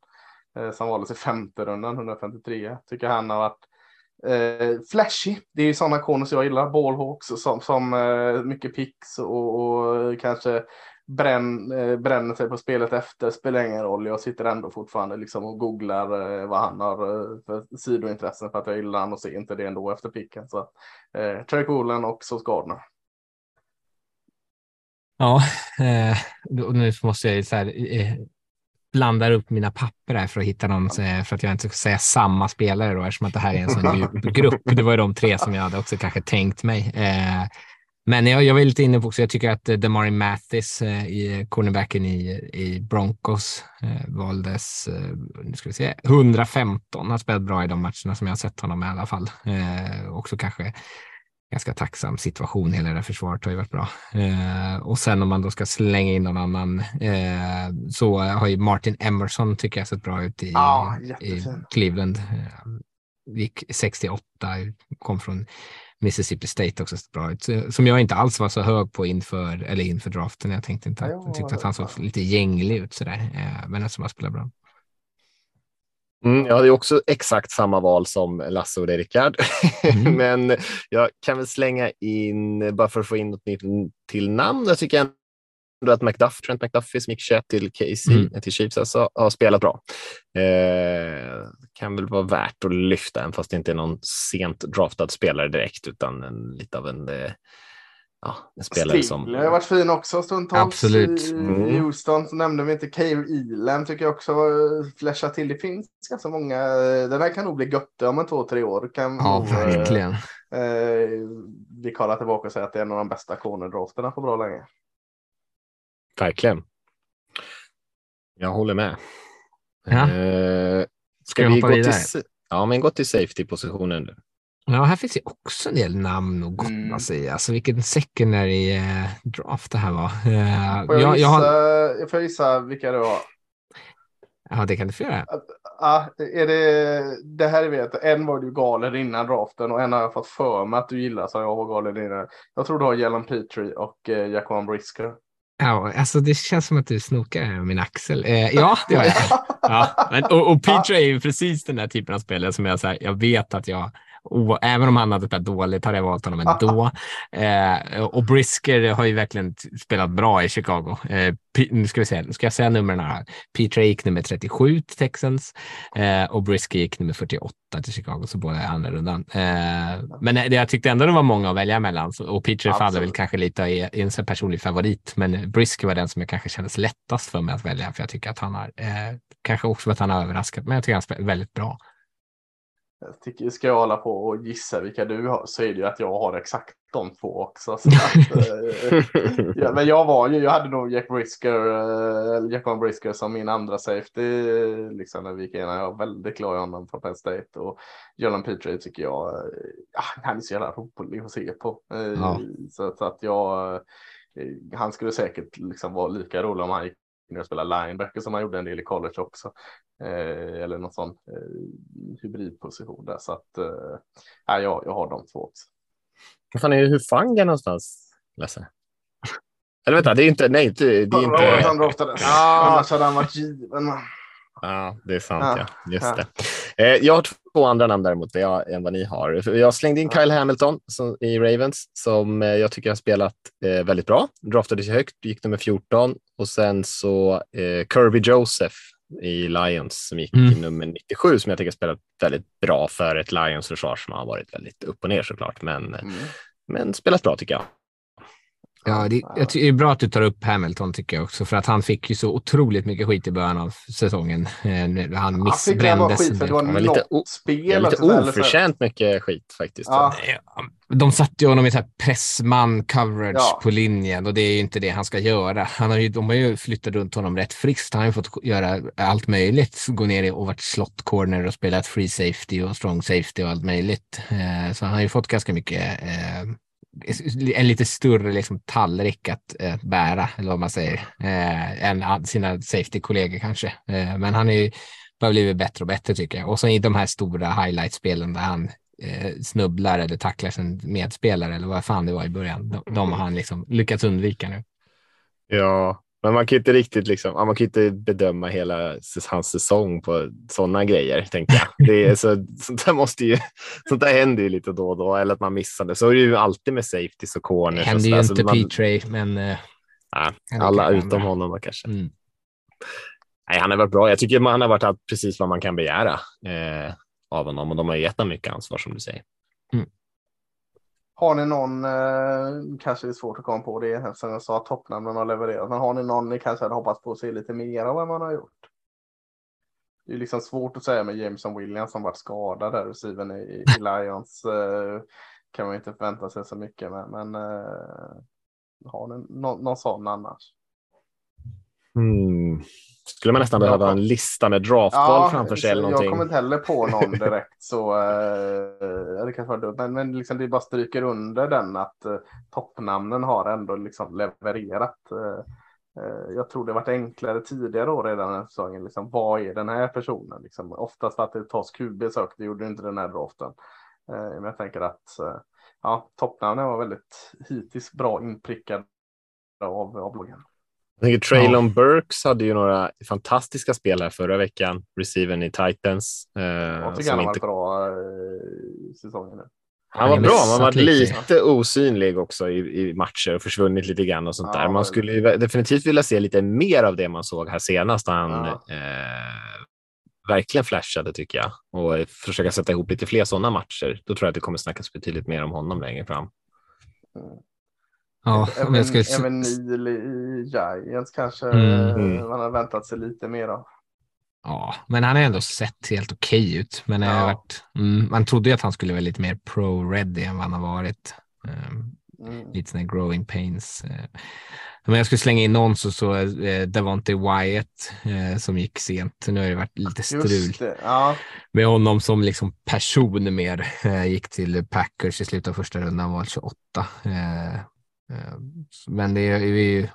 eh, som valdes i femte rundan, 153. Tycker han har varit Eh, flashy, det är ju sådana corners jag gillar. Ballhawks som, som eh, mycket picks och, och kanske bränn, eh, bränner sig på spelet efter spelar ingen roll. Jag sitter ändå fortfarande liksom och googlar eh, vad han har eh, för sidointressen för att jag gillar honom och ser inte det ändå efter picken. Så eh, Trey Woolen och så Gardner. Ja, eh, nu måste jag så här, eh, blandar upp mina papper här för att hitta någon, för att jag inte ska säga samma spelare då, eftersom att det här är en sån djup grupp. Det var ju de tre som jag hade också kanske tänkt mig. Men jag, jag var lite inne på också, jag tycker att eh, Demari Mathis, eh, i cornerbacken i, i Broncos, eh, valdes, nu ska vi se, 115. Han har spelat bra i de matcherna som jag har sett honom i alla fall. Också kanske ganska tacksam situation, hela det där försvaret har ju varit bra. Eh, och sen om man då ska slänga in någon annan eh, så har ju Martin Emerson tycker jag sett bra ut i, ja, i Cleveland. Eh, gick 68, kom från Mississippi State också sett bra ut. Som jag inte alls var så hög på inför, eller inför draften. Jag tänkte inte att, jag tyckte att han såg lite gänglig ut sådär. Eh, men eftersom han spelar bra. Mm, jag hade också exakt samma val som Lasse och Rickard, mm. men jag kan väl slänga in, bara för att få in något nytt till namn, jag tycker att McDuff, Trent McDuffie som gick 21 till KC, mm. till Chiefs, alltså, har spelat bra. Eh, kan väl vara värt att lyfta, även fast det inte är någon sent draftad spelare direkt, utan en, lite av en eh, ja, en spelare Stigler som... har varit fin också stundtals. Absolut. I, mm. i Houston så nämnde vi inte Cale Elam tycker jag också eh, flasha till. Det finns ganska många. Eh, den här kan nog bli götte om en två, tre år. Kan ja, verkligen. Eh, vi kollar tillbaka och säger att det är en av de bästa cornerdrafterna på bra länge. Verkligen. Jag håller med. Ja. Eh, ska, ska vi gå vidare? till, ja, men gå till safety-positionen nu. Ja, här finns ju också en del namn och gott mm. att säga. Alltså vilken secondary eh, draft det här var. Uh, får, jag jag, gissa, jag har... får jag gissa vilka det var? Ja, det kan du få göra. Ja, är det, det här vet En var du galen innan draften och en har jag fått för mig att du gillar så jag var galen innan. Jag tror du har Jalen Petrie och eh, Jacob Brisker. Ja, alltså det känns som att du snokar min axel. Eh, ja, det har jag. Ja, men, och, och Petrie är ju precis den där typen av spelare som jag, så här, jag vet att jag och även om han hade spelat dåligt hade jag valt honom ändå. Eh, och Brisker har ju verkligen spelat bra i Chicago. Eh, nu ska vi se, nu ska jag säga numren här. Peter gick nummer 37 till Texans eh, och Brisker gick nummer 48 till Chicago, så båda i andra rundan. Eh, men det, jag tyckte ändå det var många att välja mellan och Peter faller väl kanske lite i en personlig favorit, men Brisker var den som jag kanske kändes lättast för mig att välja, för jag tycker att han har, eh, kanske också för att han har överraskat, men jag tycker han spelar väldigt bra. Jag tycker, ska jag hålla på och gissa vilka du har så är det ju att jag har exakt de två också. Så att, eh, ja, men jag var ju, jag hade nog Jack Brisker, eh, Jack Brisker som min andra safety liksom när vi gick igenom. Jag var väldigt glad i honom från Penn State och Jalen Petrie tycker jag, eh, ja, han är så jävla rolig att se på. Ja. Så, så, att jag, han skulle säkert liksom vara lika rolig om han gick ner och spela linebacker som han gjorde en del i college också. Eh, eller någon sån eh, hybridposition där. Så att eh, ja, jag har de två också. Vad fan är Hufanga någonstans, Lasse? Eller vänta, det är inte... Nej, det, det är inte... Han draftades. Annars hade han varit given. Ja, det är sant. Ja, ja. just ja. det. Eh, jag har två andra namn däremot än vad ni har. Jag slängde in Kyle Hamilton som, i Ravens som eh, jag tycker har spelat eh, väldigt bra. Draftade sig högt, gick nummer 14 och sen så eh, Kirby Joseph i Lions som gick mm. nummer 97 som jag tycker spelat väldigt bra för ett Lions försvar som har varit väldigt upp och ner såklart, men, mm. men spelat bra tycker jag. Ja, det, det, är bra att du tar upp Hamilton tycker jag också, för att han fick ju så otroligt mycket skit i början av säsongen. Eh, han missbrändes. Han skit för det var något lite, spel. Lite oförtjänt mycket skit faktiskt. Ja. De satte ju honom i pressman coverage ja. på linjen och det är ju inte det han ska göra. Han har ju, de har ju flyttat runt honom rätt friskt. Han har ju fått göra allt möjligt. Gå ner och varit slot corner och spelat free safety och strong safety och allt möjligt. Eh, så han har ju fått ganska mycket eh, en lite större liksom, tallrik att eh, bära, eller vad man säger, eh, än sina safety-kollegor kanske. Eh, men han är ju bara blivit bättre och bättre tycker jag. Och så i de här stora highlight-spelen där han eh, snubblar eller tacklar sin medspelare eller vad fan det var i början, de, de har han liksom lyckats undvika nu. Ja, men man kan inte riktigt liksom, man kan inte bedöma hela hans säsong på sådana grejer, tänker jag. Det är, så, sånt där måste ju, sånt där händer ju lite då och då, eller att man missar det. Så är det ju alltid med safeties och corners. Det händer ju inte man, P-Tray, men. Nej, alla utom honom kanske. Mm. Nej, han har varit bra. Jag tycker han har varit precis vad man kan begära eh, av honom och de har gett honom mycket ansvar som du säger. Mm. Har ni någon, eh, kanske det är svårt att komma på det eftersom jag sa att toppnamnen har levererat, men har ni någon ni kanske hade hoppats på att se lite mer av vad man har gjort? Det är liksom svårt att säga med Jameson Williams som varit skadad där, receiven i, i Lions. Eh, kan man inte förvänta sig så mycket, med, men eh, har ni någon, någon sån annars? Mm skulle man nästan behöva en lista med draftval ja, framför sig eller någonting. Jag kommer inte heller på någon direkt så eh, det kanske var dumt. Men, men liksom det bara stryker under den att eh, toppnamnen har ändå liksom levererat. Eh jag tror det varit enklare tidigare år redan den säsongen. Liksom, vad är den här personen? Liksom, oftast att det tas QB sök, det gjorde inte den här draften. Men jag tänker att ja, toppnamnen var väldigt hittills bra inprickade av, av bloggen. Jag tänker Traylon ja. Burks hade ju några fantastiska spelare förra veckan. Receiven i Titans. Eh, jag tycker han har varit bra eh, säsongen nu. Han var bra, man var lite osynlig också i, i, matcher och försvunnit lite grann och sånt ja, där. Man skulle ju definitivt vilja se lite mer av det man såg här senast. Han ja. eh, verkligen flashade tycker jag och försöka sätta ihop lite fler sådana matcher. Då tror jag att det kommer snackas betydligt mer om honom längre fram. Ja, även, jag skulle... även Neil i Giants kanske mm. man har väntat sig lite mer av. Ja, men han har ändå sett helt okej okay ut. Men ja. varit, mm, man trodde ju att han skulle vara lite mer pro-ready än vad han har varit. Um, mm. Lite sådana growing pains. Uh, men jag skulle slänga in någon så, så uh, Davante Wyatt uh, som gick sent. Nu har det varit lite strul ja. med honom som liksom person mer. Gick till Packers i slutet av första rundan, var 28. Eh, men det är ju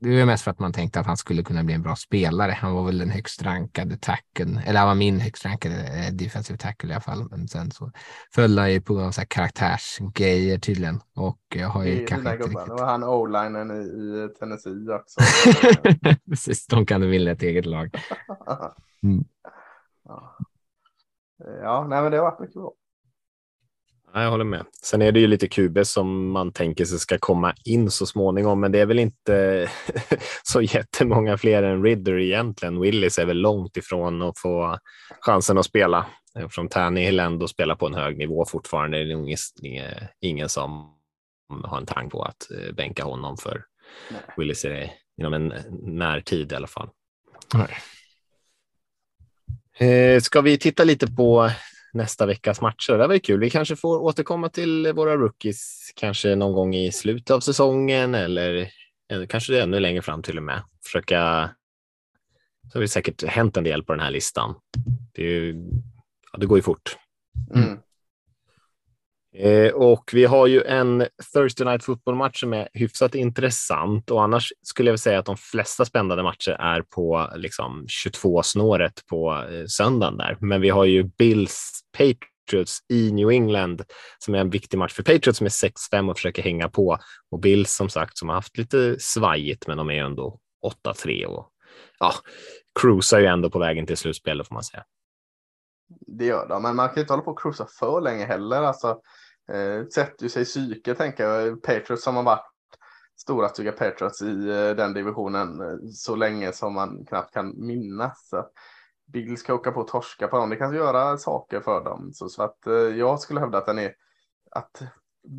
det är mest för att man tänkte att han skulle kunna bli en bra spelare. Han var väl den högst rankade tacken, eller han var min högst rankade eh, defensive tackle i alla fall. Men sen så föll han ju på grund av så här karaktärsgrejer tydligen. Och jag har ju kanske inte riktigt... Det var han o-linen i, i Tennessee också. Precis, de kan vinna ett eget lag. Mm. Ja. ja, nej men det har varit mycket bra. Ja, jag håller med. Sen är det ju lite QB som man tänker sig ska komma in så småningom, men det är väl inte så jättemånga fler än Ridder egentligen. Willis är väl långt ifrån att få chansen att spela eftersom Tannehill ändå spelar på en hög nivå fortfarande. Det är nog ingen, ingen som har en tanke på att eh, bänka honom för Nej. Willis är det inom en närtid i alla fall. Nej. Eh, ska vi titta lite på nästa veckas matcher. Det var ju kul. Vi kanske får återkomma till våra rookies kanske någon gång i slutet av säsongen eller eh, kanske det ännu längre fram till och med. Försöka. Så har det säkert hänt en del på den här listan. Det, är ju, ja, det går ju fort. Mm. Eh, och vi har ju en Thursday Night Football-match som är hyfsat intressant och annars skulle jag säga att de flesta spännande matcher är på liksom 22-snåret på eh, söndagen där. Men vi har ju Bills Patriots i New England som är en viktig match för Patriots som är 6-5 och försöker hänga på och Bills som sagt som har haft lite svajigt, men de är ju ändå 8-3 och ja, cruisar ju ändå på vägen till slutspelet får man säga. Det gör de, men man kan inte hålla på och cruisa för länge heller. Alltså, eh, sätter ju sig i psyket, tänker jag. Patriots som har varit stora stygga Patriots i eh, den divisionen eh, så länge som man knappt kan minnas. Så Bills ska åka på och torska på dem. Det kan göra saker för dem. Så, så att eh, jag skulle hävda att den är att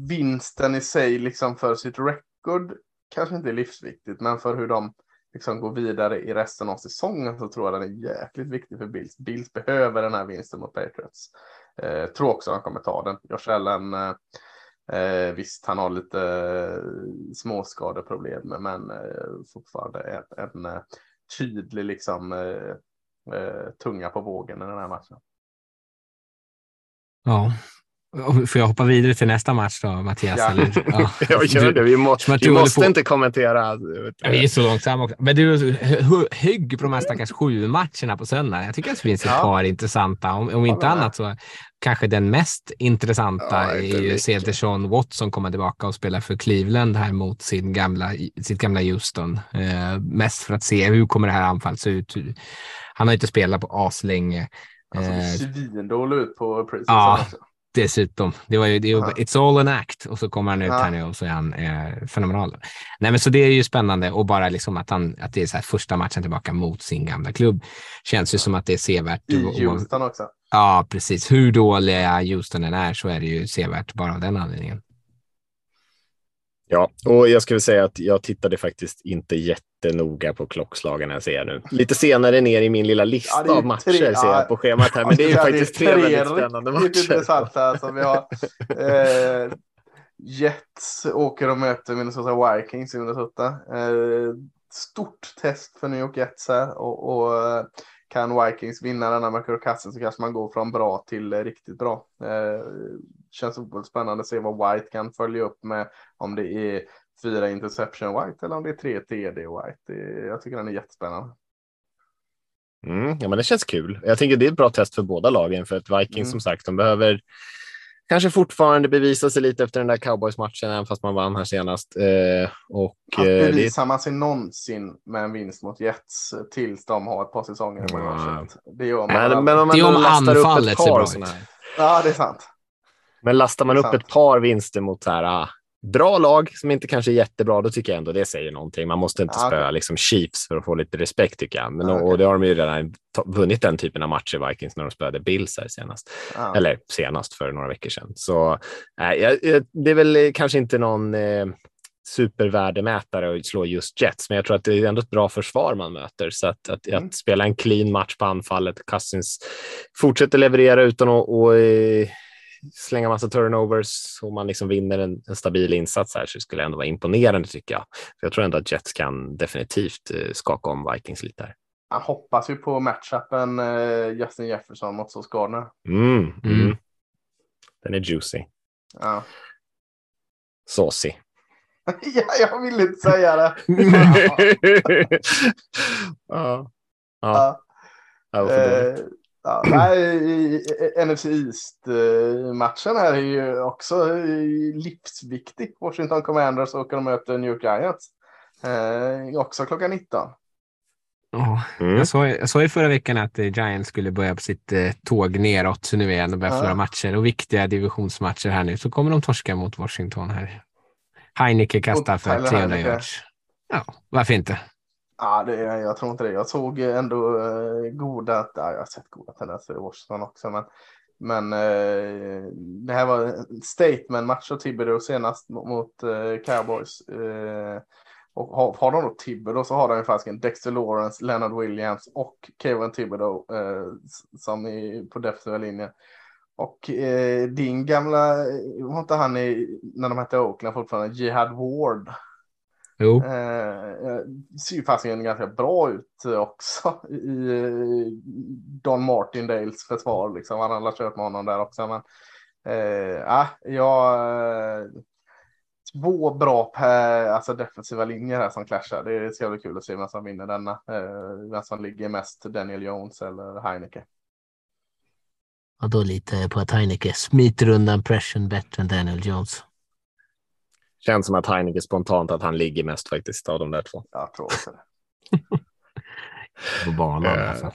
vinsten i sig liksom för sitt record kanske inte är livsviktigt, men för hur de liksom gå vidare i resten av säsongen så tror jag den är jäkligt viktig för Bills. Bills behöver den här vinsten mot Patriots. Eh, tror också han kommer ta den. Josh Allen, eh, eh visst han har lite eh, småskadeproblem men eh, fortfarande en, en eh, tydlig liksom eh, tunga på vågen i den här matchen. Ja, Får jag hoppa vidare till nästa match då, Mattias? Ja, eller? ja. jag gör det. Vi, må, vi måste inte kommentera. vi är så långsamma också. Men du, hygg på de här stackars sju matcherna på söndag. Jag tycker att det finns ett ja. par intressanta. Om, om inte annat så kanske den mest intressanta ja, är ju Deshaun Watson komma tillbaka och spela för Cleveland här mot sin gamla, sitt gamla Houston. Eh, mest för att se hur kommer det här anfallet se ut. Han har inte spelat på as länge. Han såg svindålig ut på preseason ja. också. Dessutom. Det var ju, det, it's all an act och så kommer han ut här nu och så är han eh, fenomenal. Nej, men så det är ju spännande och bara liksom att, han, att det är så här första matchen tillbaka mot sin gamla klubb. Känns ju som att det är sevärt. I Houston också. Ja, precis. Hur dåliga Houston än är så är det ju sevärt bara av den anledningen. Ja, och jag skulle säga att jag tittade faktiskt inte jättenoga på klockslagen jag ser nu. Lite senare ner i min lilla lista ja, av matcher tre, ser jag på schemat här, men det är ju faktiskt tre, tre väldigt spännande matcher. Det är intressant här. Så vi har eh, Jets åker och möter Minnesota Vikings i Minnesota. Eh, stort test för New York Jets här och, och eh, kan Vikings vinna denna med Kirk Cousins så kanske man går från bra till riktigt bra. Eh, känns oerhört spännande att se vad White kan följa upp med. Om det är fyra interception White eller om det är tre TD White. Det, jag tycker den är jättespännande. Mm, ja, men det känns kul. Jag tänker det är ett bra test för båda lagen för att Vikings mm. som sagt, de behöver kanske fortfarande bevisa sig lite efter den där cowboys-matchen, även fast man vann här senast. Eh, och, att eh, bevisar man sig någonsin med en vinst mot Jets tills de har ett par säsonger mm. Det gör man. Men, men om man det är om anfallet ser bra ut. Ja, det är sant. Men lastar man upp sant. ett par vinster mot så här, ah, bra lag som inte kanske är jättebra, då tycker jag ändå det säger någonting. Man måste inte ah, spöa okay. liksom Chiefs för att få lite respekt tycker jag. Men, ah, okay. och det har de ju redan vunnit den typen av matcher, Vikings, när de spöade Bills här senast. Ah. Eller senast för några veckor sedan. Så äh, det är väl kanske inte någon eh, supervärdemätare att slå just Jets, men jag tror att det är ändå ett bra försvar man möter. Så att, att, mm. att spela en clean match på anfallet, Cousins fortsätter leverera utan att och, eh, slänga massa turnovers och man liksom vinner en, en, stabil insats här så skulle det ändå vara imponerande tycker jag. För jag tror ändå att Jets kan definitivt eh, skaka om Vikings lite här. Han hoppas ju på matchupen eh, Justin Jefferson mot Sauce Gardner. Mm, mm. Mm. Den är juicy. Ja. Saucy. ja, jag vill inte säga det. ja. ja. ja. ja Ja, nej, NFC East-matchen här är ju också livsviktig. Washington Commanders åker och möter New York Giants. Eh, också klockan 19. Ja, mm. jag, sa, jag sa ju förra veckan att eh, Giants skulle börja på sitt eh, tåg neråt nu igen och börja förlora matcher och viktiga divisionsmatcher här nu. Så kommer de torska mot Washington här. Heineke kastar för 300 yards. Ja, varför inte? Ja, det, jag tror inte det. Jag såg ändå eh, goda, ja, jag har sett goda tendenser i Washington också, men, men eh, det här var en statement-match av Thibodeau senast mot, mot eh, Cowboys. Eh, och har, har de då Thibodeau så har de ju faktiskt Dexter Lawrence, Leonard Williams och Kevin Thibodeau eh, som är på defensiva linjen. Och eh, din gamla, eh, var inte han i, när de hette Oakland fortfarande, Jihad Ward? Jo. Eh, ser ju fasiken ganska bra ut också i Don Martindales försvar. Liksom. Han har kört med honom där också. Men, Eh, ah, jag, två bra per, alltså defensiva linjer här som clashar. Det ska bli kul att se vem som vinner denna. Eh, vem som ligger mest, Daniel Jones eller Heineke. Och då jag på att Heineke smiter undan pressen bättre än Daniel Jones. Känns som att Heineke spontant att han ligger mest faktiskt av de där två. Jag tror också det. På banan alla fall.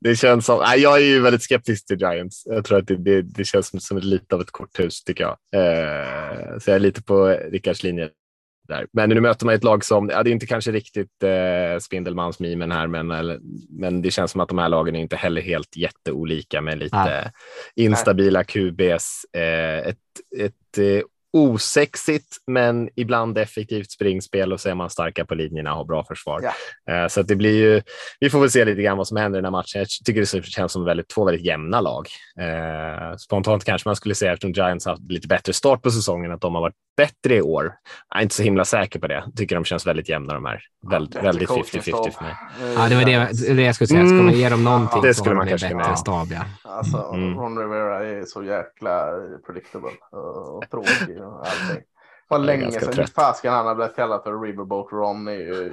det känns som, nej, jag är ju väldigt skeptisk till Giants. Jag tror att det, det, det känns som, som lite av ett korthus tycker jag. Eh, så jag är lite på Rickards linje där. Men nu möter man ett lag som, ja, det är inte kanske riktigt eh, Spindelmans-mimen här, men, eller, men det känns som att de här lagen är inte heller helt jätteolika med lite nej. instabila QBs. Eh, ett, ett eh, osexigt men ibland effektivt springspel och så är man starka på linjerna och har bra försvar. Eh, så det blir ju, vi får väl se lite grann vad som händer i den här matchen. Jag tycker det känns som väldigt, två väldigt jämna lag. Eh, spontant kanske man skulle säga eftersom Giants haft lite bättre start på säsongen att de har varit bättre i år. Jag är inte så himla säker på det. Jag tycker de känns väldigt jämna de här. Väldigt, ja, väldigt 50-50 för mig. Ja, det var det, det jag skulle säga. Ska man ge dem någonting mm, det skulle man kanske bättre stab, ja. Alltså, mm. Ron Rivera är så jäkla predictable och tråkig och allting. var länge sedan fasken han har blivit kallad för Riverboat Ron. Är ju,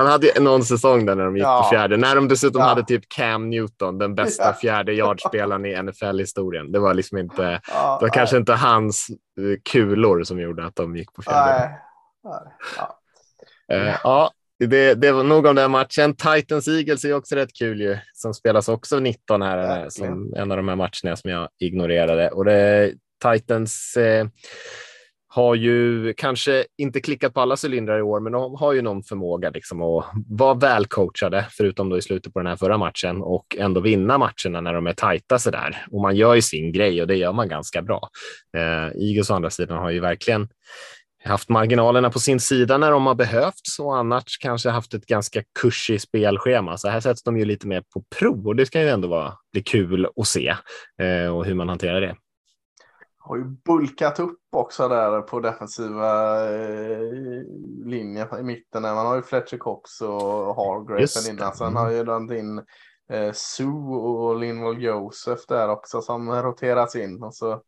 Han hade ju någon säsong där när de gick ja. på fjärde, när de dessutom ja. hade typ Cam Newton, den bästa fjärde yardspelaren i NFL-historien. Det var liksom inte, ja, det var kanske inte hans eh, kulor som gjorde att de gick på fjärde. Ja, uh, ja det, det, var nog om den matchen. Titans Eagles är också rätt kul ju, som spelas också 19 här, som en av de här matcherna som jag ignorerade. Och det, Titans eh, har ju kanske inte klickat på alla cylindrar i år, men de har ju någon förmåga liksom att vara välcoachade, förutom då i slutet på den här förra matchen och ändå vinna matcherna när de är tajta så där. Och man gör ju sin grej och det gör man ganska bra. Eh, Eagles å andra sidan har ju verkligen haft marginalerna på sin sida när de har behövts och annars kanske haft ett ganska kursigt spelschema. Så här sätts de ju lite mer på prov och det ska ju ändå vara, bli kul att se eh, och hur man hanterar det har ju bulkat upp också där på defensiva eh, linjen i mitten. Man har ju Fletcher Cox och Hargrave innan. Sen har ju den din eh, Sue och Linval Joseph där också som roteras in. Och så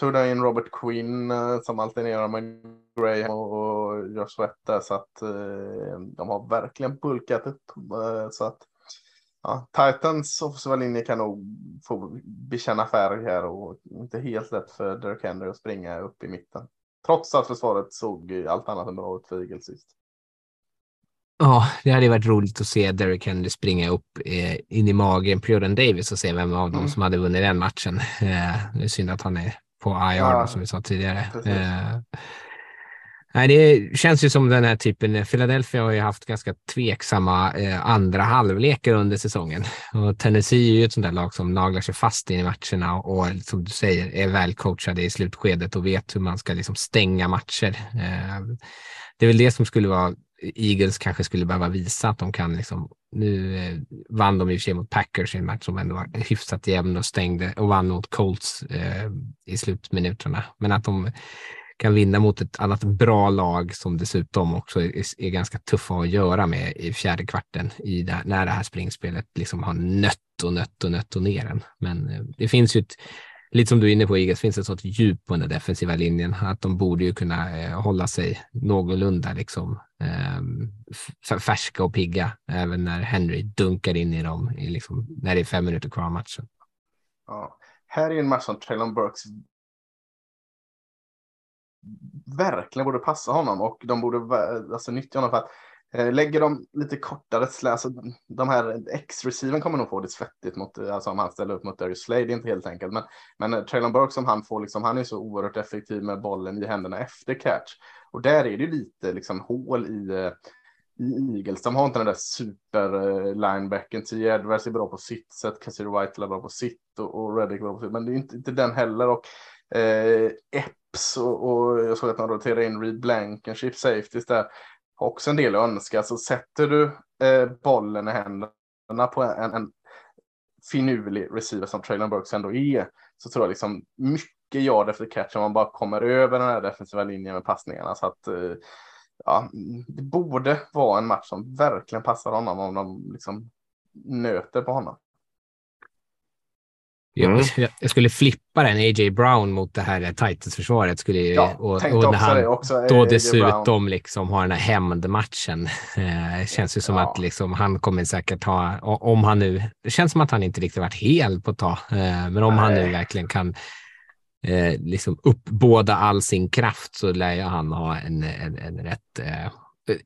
tog de in Robert Quinn eh, som alternerar med Graham och, Josh Sweat där. Så att eh, de har verkligen bulkat upp. Eh, så att ja, Titans offensiva linje kan nog få bekänna färg här och inte helt lätt för Derek Henry att springa upp i mitten. Trots att försvaret såg allt annat än bra ut för Eagles sist. Ja, det hade varit roligt att se Derek Henry springa upp eh, in i magen på Jordan Davis och se vem av dem mm. som hade vunnit den matchen. Eh, det är synd att han är på IR ja, som vi sa tidigare. Nej, det känns ju som den här typen. Eh, Philadelphia har ju haft ganska tveksamma eh, andra halvlekar under säsongen och Tennessee är ju ett sånt där lag som naglar sig fast in i matcherna och, och som du säger är väl coachade i slutskedet och vet hur man ska liksom stänga matcher. Eh, det är väl det som skulle vara Eagles kanske skulle behöva visa att de kan liksom. Nu eh, vann de i och för sig mot Packers i en match som ändå var hyfsat jämn och stängde och vann mot Colts eh, i slutminuterna, men att de kan vinna mot ett annat bra lag som dessutom också är, är ganska tuffa att göra med i fjärde kvarten i det, när det här springspelet liksom har nött och nött och nött och ner en. Men eh, det finns ju ett, lite som du är inne på Igas, finns ett sånt djup på den defensiva linjen att de borde ju kunna eh, hålla sig någorlunda liksom eh, färska och pigga även när Henry dunkar in i dem i liksom, när det är fem minuter kvar av matchen. Ja. Här är en match som Traylon Burks verkligen borde passa honom och de borde alltså, nyttja honom för att eh, lägger de lite kortare, alltså de här X-receiven kommer nog få det svettigt mot, alltså om han ställer upp mot Darius Slade, det är inte helt enkelt. Men, men Traylon Burke som han får, liksom, han är så oerhört effektiv med bollen i händerna efter catch. Och där är det lite liksom hål i, eh, i Eagles. De har inte den där super eh, linebacken. T. Edwards är bra på sitt sätt, Cassidy White är bra på sitt och, och Reddick är bra på sitt, men det är inte, inte den heller. Och eh, Phillips och, och, jag såg att de roterade in Reed Blankenship safeties där. Också en del att önska. Så sätter du eh, bollen i händerna på en, en finurlig receiver som Traylon Burks ändå är så tror jag liksom mycket yard efter catch om man bara kommer över den här defensiva linjen med passningarna. Så att eh, ja, det borde vara en match som verkligen passar honom om de liksom nöter på honom. Jag, jag, skulle flippa den AJ Brown mot det här Titans-försvaret. Skulle, ja, och, och när han det också. då dessutom Brown. liksom har den här hämndmatchen. Eh, känns ju som Ja. att liksom, han kommer säkert ha, om han nu, det känns som att han inte riktigt varit hel på ett tag, eh, men om han nu Nej. verkligen kan eh, liksom uppbåda all sin kraft så lär ju han ha en, en, en rätt eh,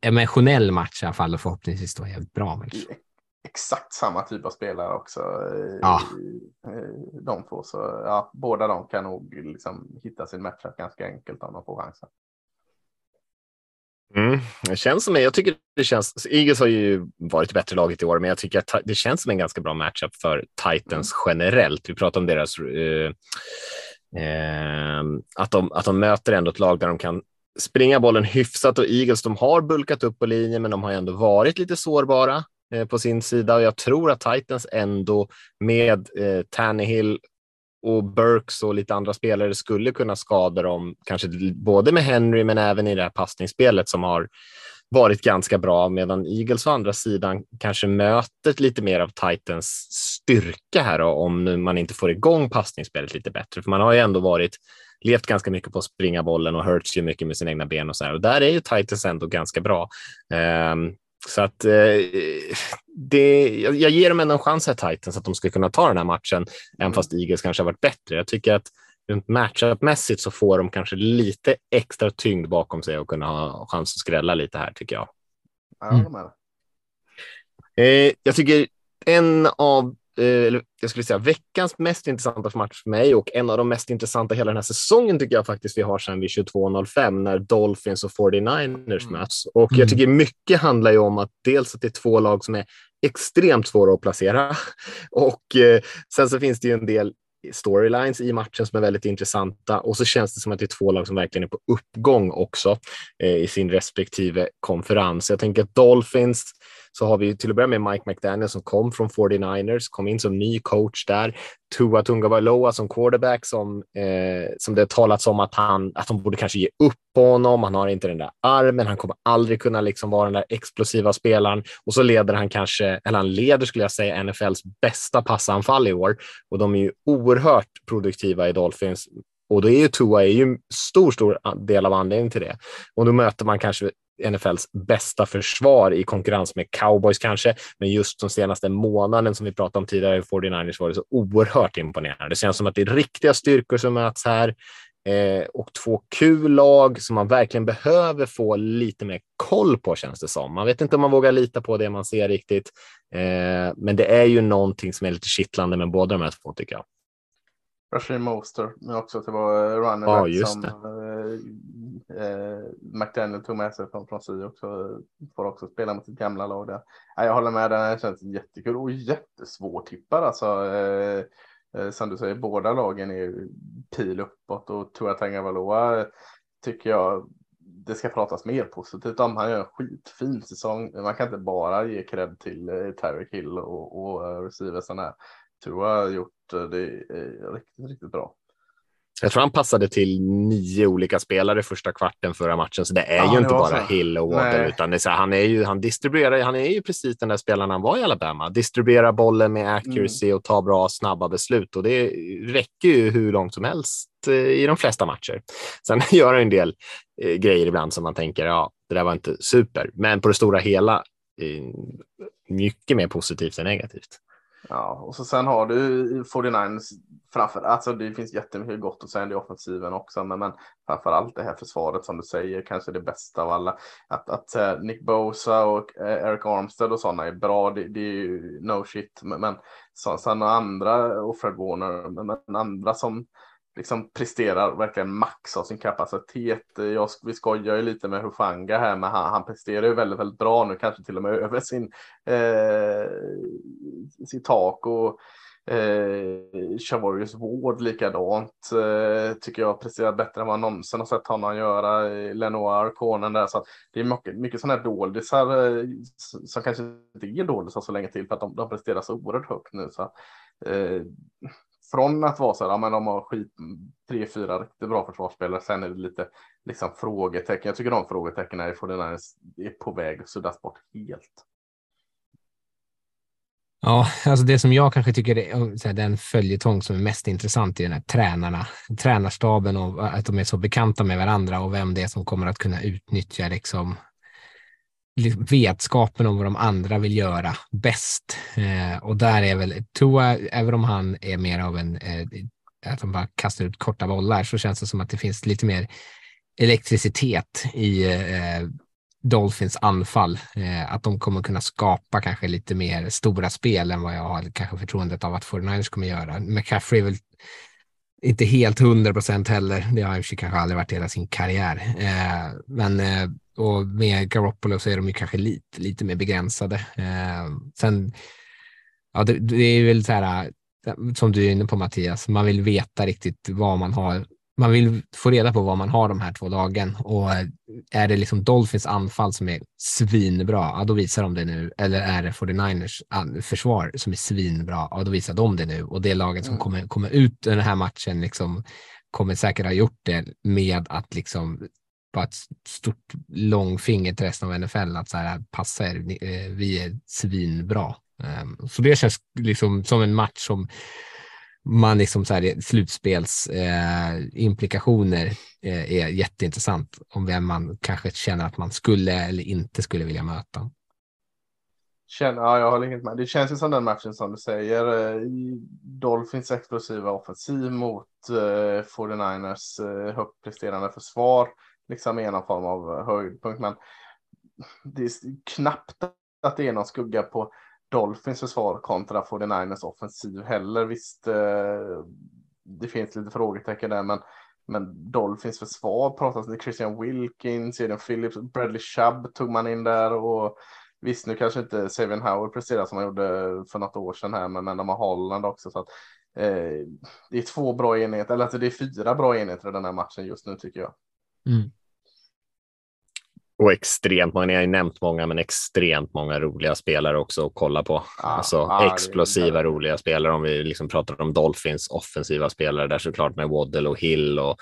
emotionell match i alla fall och förhoppningsvis då jävligt bra match. Exakt samma typ av spelare också. eh, Ja. eh, De två. Så ja, båda de kan nog liksom hitta sin matchup ganska enkelt om de får chansen. Mm. Det känns som, jag tycker det känns, Eagles har ju varit bättre laget i år, men jag tycker att det känns som en ganska bra matchup för Titans generellt. Vi pratar om deras, eh, eh, att, de, att de möter ändå ett lag där de kan springa bollen hyfsat och Eagles, de har bulkat upp på linjen, men de har ändå varit lite sårbara Eh, på sin sida och jag tror att Titans ändå med eh, Tannehill och Burks och lite andra spelare skulle kunna skada dem, kanske både med Henry men även i det här passningsspelet som har varit ganska bra, medan Eagles å andra sidan kanske möter lite mer av Titans styrka här då, om nu man inte får igång passningsspelet lite bättre. För man har ju ändå varit levt ganska mycket på att springa bollen och hurts ju mycket med sina egna ben och så här. Och där är ju Titans ändå ganska bra. Ehm, så att eh, det, jag, jag ger dem ändå en chans här Titans att de ska kunna ta den här matchen, även fast Eagles kanske har varit bättre. Jag tycker att rent matchup-mässigt så får de kanske lite extra tyngd bakom sig och kunna ha chans att skrälla lite här tycker jag. Ja, Mm. Eh, jag tycker en av, eller jag skulle säga veckans mest intressanta match för mig och en av de mest intressanta hela den här säsongen tycker jag faktiskt vi har sedan vid 22.05 när Dolphins och 49ers möts. Och jag Mm. tycker mycket handlar ju om att dels att det är två lag som är extremt svåra att placera och eh, sen så finns det ju en del storylines i matchen som är väldigt intressanta och så känns det som att det är två lag som verkligen är på uppgång också eh, i sin respektive konferens. Jag tänker att Dolphins så har vi till att börja med Mike McDaniel som kom från 49ers, kom in som ny coach där. Tua Tungavailoa som quarterback som, eh, som det har talats om att, han, att de borde kanske ge upp på honom. Han har inte den där armen, han kommer aldrig kunna liksom vara den där explosiva spelaren och så leder han kanske, eller han leder skulle jag säga, NFLs bästa passanfall i år och de är ju oerhört produktiva i Dolphins och då är ju Tua är ju en stor, stor del av anledningen till det. Och då möter man kanske NFLs bästa försvar i konkurrens med cowboys kanske, men just de senaste månaden som vi pratade om tidigare i 49ers var det så oerhört imponerande. Det känns som att det är riktiga styrkor som möts här eh, och två kul lag som man verkligen behöver få lite mer koll på känns det som. Man vet inte om man vågar lita på det man ser riktigt, eh, men det är ju någonting som är lite kittlande med båda de här två tycker jag. Rashid Moster, men också att det var eh, running back just som eh, McDaniel tog med sig från, från Sy också. Får också spela mot sitt gamla lag där. Ja, jag håller med, den känns jättekul och jättesvårtippad alltså. Eh, eh, som du säger, båda lagen är pil uppåt och Tua Tagovailoa tycker jag det ska pratas mer positivt om. Han gör en skitfin säsong. Man kan inte bara ge cred till eh, Tyreek Hill och, och eh, uh, receiversen här. Tua har gjort eh, det eh, riktigt, riktigt bra. Jag tror han passade till nio olika spelare första kvarten förra matchen, så det är Ja, ju inte bara så. Hill och Waddle, Nej. utan här, han, är ju, han distribuerar, han är ju precis den där spelaren han var i Alabama. Distribuerar bollen med accuracy Mm. och tar bra, snabba beslut och det räcker ju hur långt som helst eh, i de flesta matcher. Sen gör han en del eh, grejer ibland som man tänker, ja, det där var inte super, men på det stora hela eh, mycket mer positivt än negativt. Ja, och så sen har du 49ers framför, alltså det finns jättemycket gott att säga i offensiven också, men, men framför allt det här försvaret som du säger, kanske det bästa av alla. Att, att eh, Nick Bosa och eh, Eric Armstead och sådana är bra, det, det är ju no shit, men, men så, sen andra, och Fred Warner, men, men andra som liksom presterar verkligen max av sin kapacitet. Jag, vi skojar ju lite med Hufanga här, men han, han presterar ju väldigt, väldigt bra nu, kanske till och med över sin, eh, sitt tak och eh, Chavorius Ward likadant eh, tycker jag presterar bättre än vad jag någonsin har sett honom göra. Lenoir, konen där, så att det är mycket, mycket sådana här doldisar eh, som kanske inte är doldisar så länge till för att de, de presterar så oerhört högt nu. Så, eh, från att vara så här, ja, men de har skit, mm, tre, fyra riktigt bra försvarsspelare. Sen är det lite liksom frågetecken. Jag tycker de frågetecknen är, är på väg att suddas bort helt. Ja, alltså det som jag kanske tycker är den följetong som är mest intressant i den här tränarna, tränarstaben och att de är så bekanta med varandra och vem det är som kommer att kunna utnyttja liksom Liksom vetskapen om vad de andra vill göra bäst. Eh, och där är väl Tua, även om han är mer av en, eh, att de bara kastar ut korta bollar, så känns det som att det finns lite mer elektricitet i eh, Dolphins anfall. Eh, att de kommer kunna skapa kanske lite mer stora spel än vad jag har kanske förtroendet av att 49ers kommer göra. McCaffrey är väl inte helt hundra procent heller. Det har han kanske aldrig varit hela sin karriär. Eh, men eh, och med Garoppolo så är de ju kanske lite, lite mer begränsade. Eh, sen, ja, det, det, är väl så här, eh, som du är inne på Mattias, man vill veta riktigt vad man har. Man vill få reda på vad man har de här två lagen och är det liksom Dolphins anfall som är svinbra, ja, då visar de det nu. Eller är det 49ers försvar som är svinbra, ja, då visar de det nu. Och det laget som mm. kommer, kommer ut den här matchen liksom, kommer säkert ha gjort det med att liksom bara ett stort långfinger till resten av NFL att så här, passa er, eh, vi är svinbra. Ehm, så det känns liksom som en match som man liksom så här, slutspelsimplikationer eh, eh, är jätteintressant om vem man kanske känner att man skulle eller inte skulle vilja möta. Känner, ja, jag håller helt med. Det känns ju som den matchen som du säger. Eh, Dolphins explosiva offensiv mot eh, 49ers eh, högt presterande försvar liksom är någon form av eh, höjdpunkt. Men det är knappt att det är någon skugga på Dolphins försvar kontra 49ers offensiv heller. Visst, eh, det finns lite frågetecken där, men, men Dolphins försvar pratas det Christian Wilkins, Eden Phillips, Bradley Chubb tog man in där och visst, nu kanske inte Savian Howard presterar som han gjorde för något år sedan här, men, men de har Holland också. Så att, eh, det är två bra enheter, eller alltså det är fyra bra enheter i den här matchen just nu tycker jag. Mm. Och extremt många, ni har ju nämnt många, men extremt många roliga spelare också att kolla på. Ah, alltså ah, explosiva roliga spelare om vi liksom pratar om Dolphins offensiva spelare där såklart med Waddle och Hill och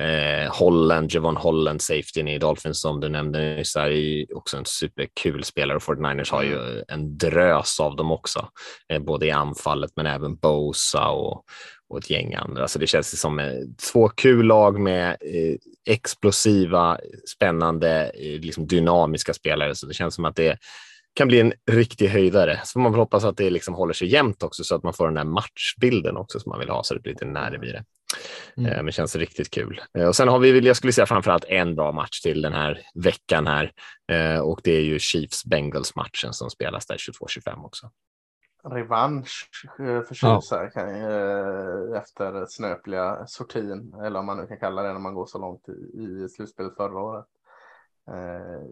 eh, Holland, Javon Holland, safetyn i Dolphins som du nämnde nyss, är också en superkul spelare och 49ers har ju mm. en drös av dem också, eh, både i anfallet men även Bosa och och ett gäng andra. Så det känns som eh, två kul lag med eh, explosiva, spännande, eh, liksom dynamiska spelare. Så det känns som att det kan bli en riktig höjdare. Så får man hoppas att det liksom håller sig jämnt också så att man får den där matchbilden också som man vill ha så det blir lite nerv i det. Mm. Men det känns riktigt kul. Och sen har vi, jag skulle säga framför allt en bra match till den här veckan här och det är ju Chiefs Bengals matchen som spelas där 22-25 också revansch eh, för ja. kan, eh, efter snöpliga sortin, eller om man nu kan kalla det när man går så långt i, i slutspelet förra året. Eh,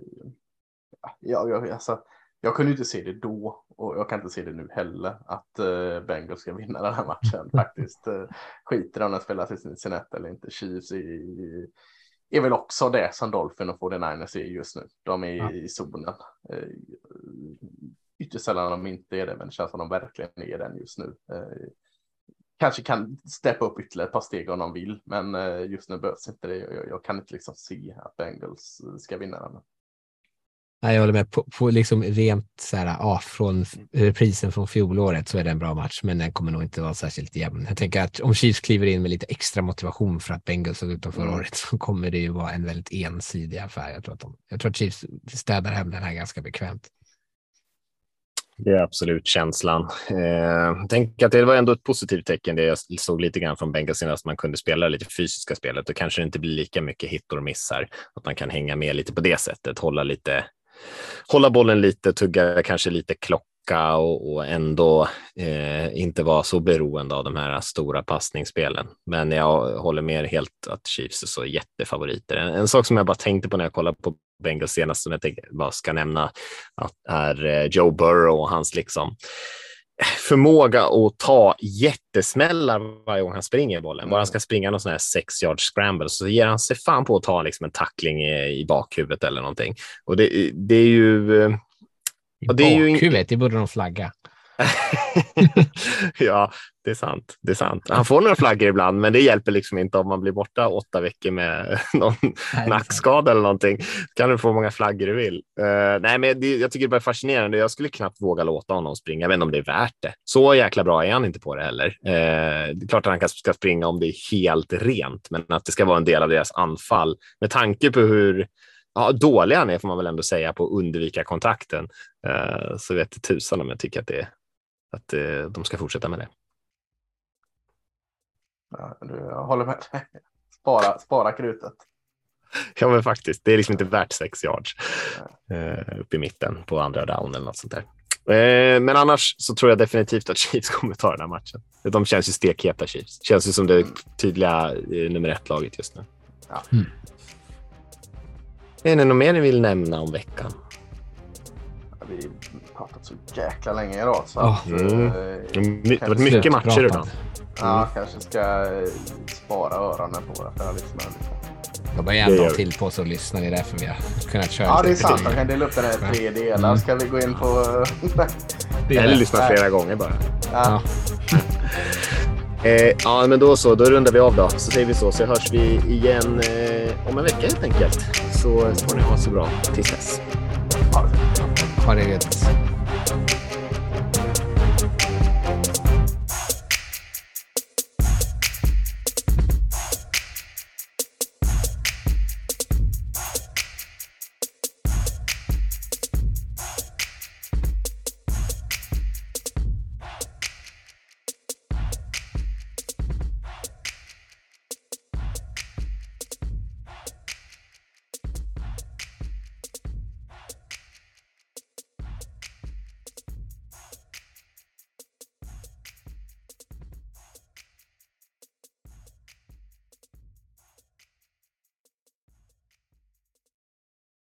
ja, jag, alltså, jag kunde inte se det då och jag kan inte se det nu heller att uh, Bengals ska vinna den här matchen faktiskt. Uh, skiter om den spelas i Cincinnati eller inte. Chiefs är, är väl också det som Dolphin och 49ers är just nu. De är ja. i zonen. Ytterst sällan de inte är det, men det känns som de verkligen är den just nu. Eh, kanske kan steppa upp ytterligare ett par steg om de vill, men eh, just nu behövs inte det. Jag, jag kan inte liksom se att Bengals ska vinna den. Nej, jag håller med. På, på liksom rent så här, ja, från reprisen från fjolåret så är det en bra match, men den kommer nog inte vara särskilt jämn. Jag tänker att om Chiefs kliver in med lite extra motivation för att Bengals såg ut förra mm. året så kommer det ju vara en väldigt ensidig affär. Jag tror att, de, jag tror att Chiefs städar hem den här ganska bekvämt. Det är absolut känslan. Eh, tänk att det var ändå ett positivt tecken. Det jag såg lite grann från Bengals att man kunde spela lite fysiska spelet och kanske inte blir lika mycket hit och missar. Att man kan hänga med lite på det sättet, hålla lite, hålla bollen lite, tugga kanske lite klock tillbaka och, och ändå eh, inte vara så beroende av de här stora passningsspelen. Men jag håller med helt att Chiefs är så jättefavoriter. En, en sak som jag bara tänkte på när jag kollade på Bengals senast som jag tänkte, bara ska nämna att är eh, Joe Burrow och hans liksom eh, förmåga att ta jättesmällar varje gång han springer bollen. Bara han ska springa någon sån här sex yard scramble så ger han sig fan på att ta liksom en tackling i, i bakhuvudet eller någonting. Och det, det är ju eh, i det är bakhuvudet, ju... det borde de flagga. ja, det är sant. Det är sant. Han får några flaggor ibland, men det hjälper liksom inte om man blir borta åtta veckor med någon Nej, nackskada eller någonting. kan du få många flaggor du vill. Uh, nej, men det, jag tycker det är fascinerande. Jag skulle knappt våga låta honom springa. Jag vet inte om det är värt det. Så jäkla bra är han inte på det heller. Uh, det är klart att han ska springa om det är helt rent, men att det ska vara en del av deras anfall med tanke på hur ja, dålig han är får man väl ändå säga på att undvika kontakten. Uh, så vet tusan om jag tycker att, det, att uh, de ska fortsätta med det. Ja, du, jag håller med. Spara, spara krutet. Ja, men faktiskt. Det är liksom inte värt sex yards uh, upp i mitten på andra down eller något sånt där. Men annars så tror jag definitivt att Chiefs kommer ta den här matchen. De känns ju stekheta Chiefs. Känns ju som det tydliga nummer ett-laget just nu. Ja. Mm. Är det något mer ni vill nämna om veckan? Vi har pratat så jäkla länge idag. Så Oh. att, Mm. eh, Det har varit mycket matcher idag. Ja, kanske ska eh, spara öronen på våra kära lyssnare. lite. De har ju Det gör vi. till på oss att lyssna. Det är därför vi har kunnat köra Ja, det är sant. Man kan dela upp den här i tre delar. Mm. Ska vi gå in på... Det är Eller det. lyssna flera gånger bara. ja. Eh, ja, men då så. Då rundar vi av då. Så säger vi så. Så hörs vi igen eh, om en vecka helt enkelt. Så får ni ha så bra tills dess. Ha det gött.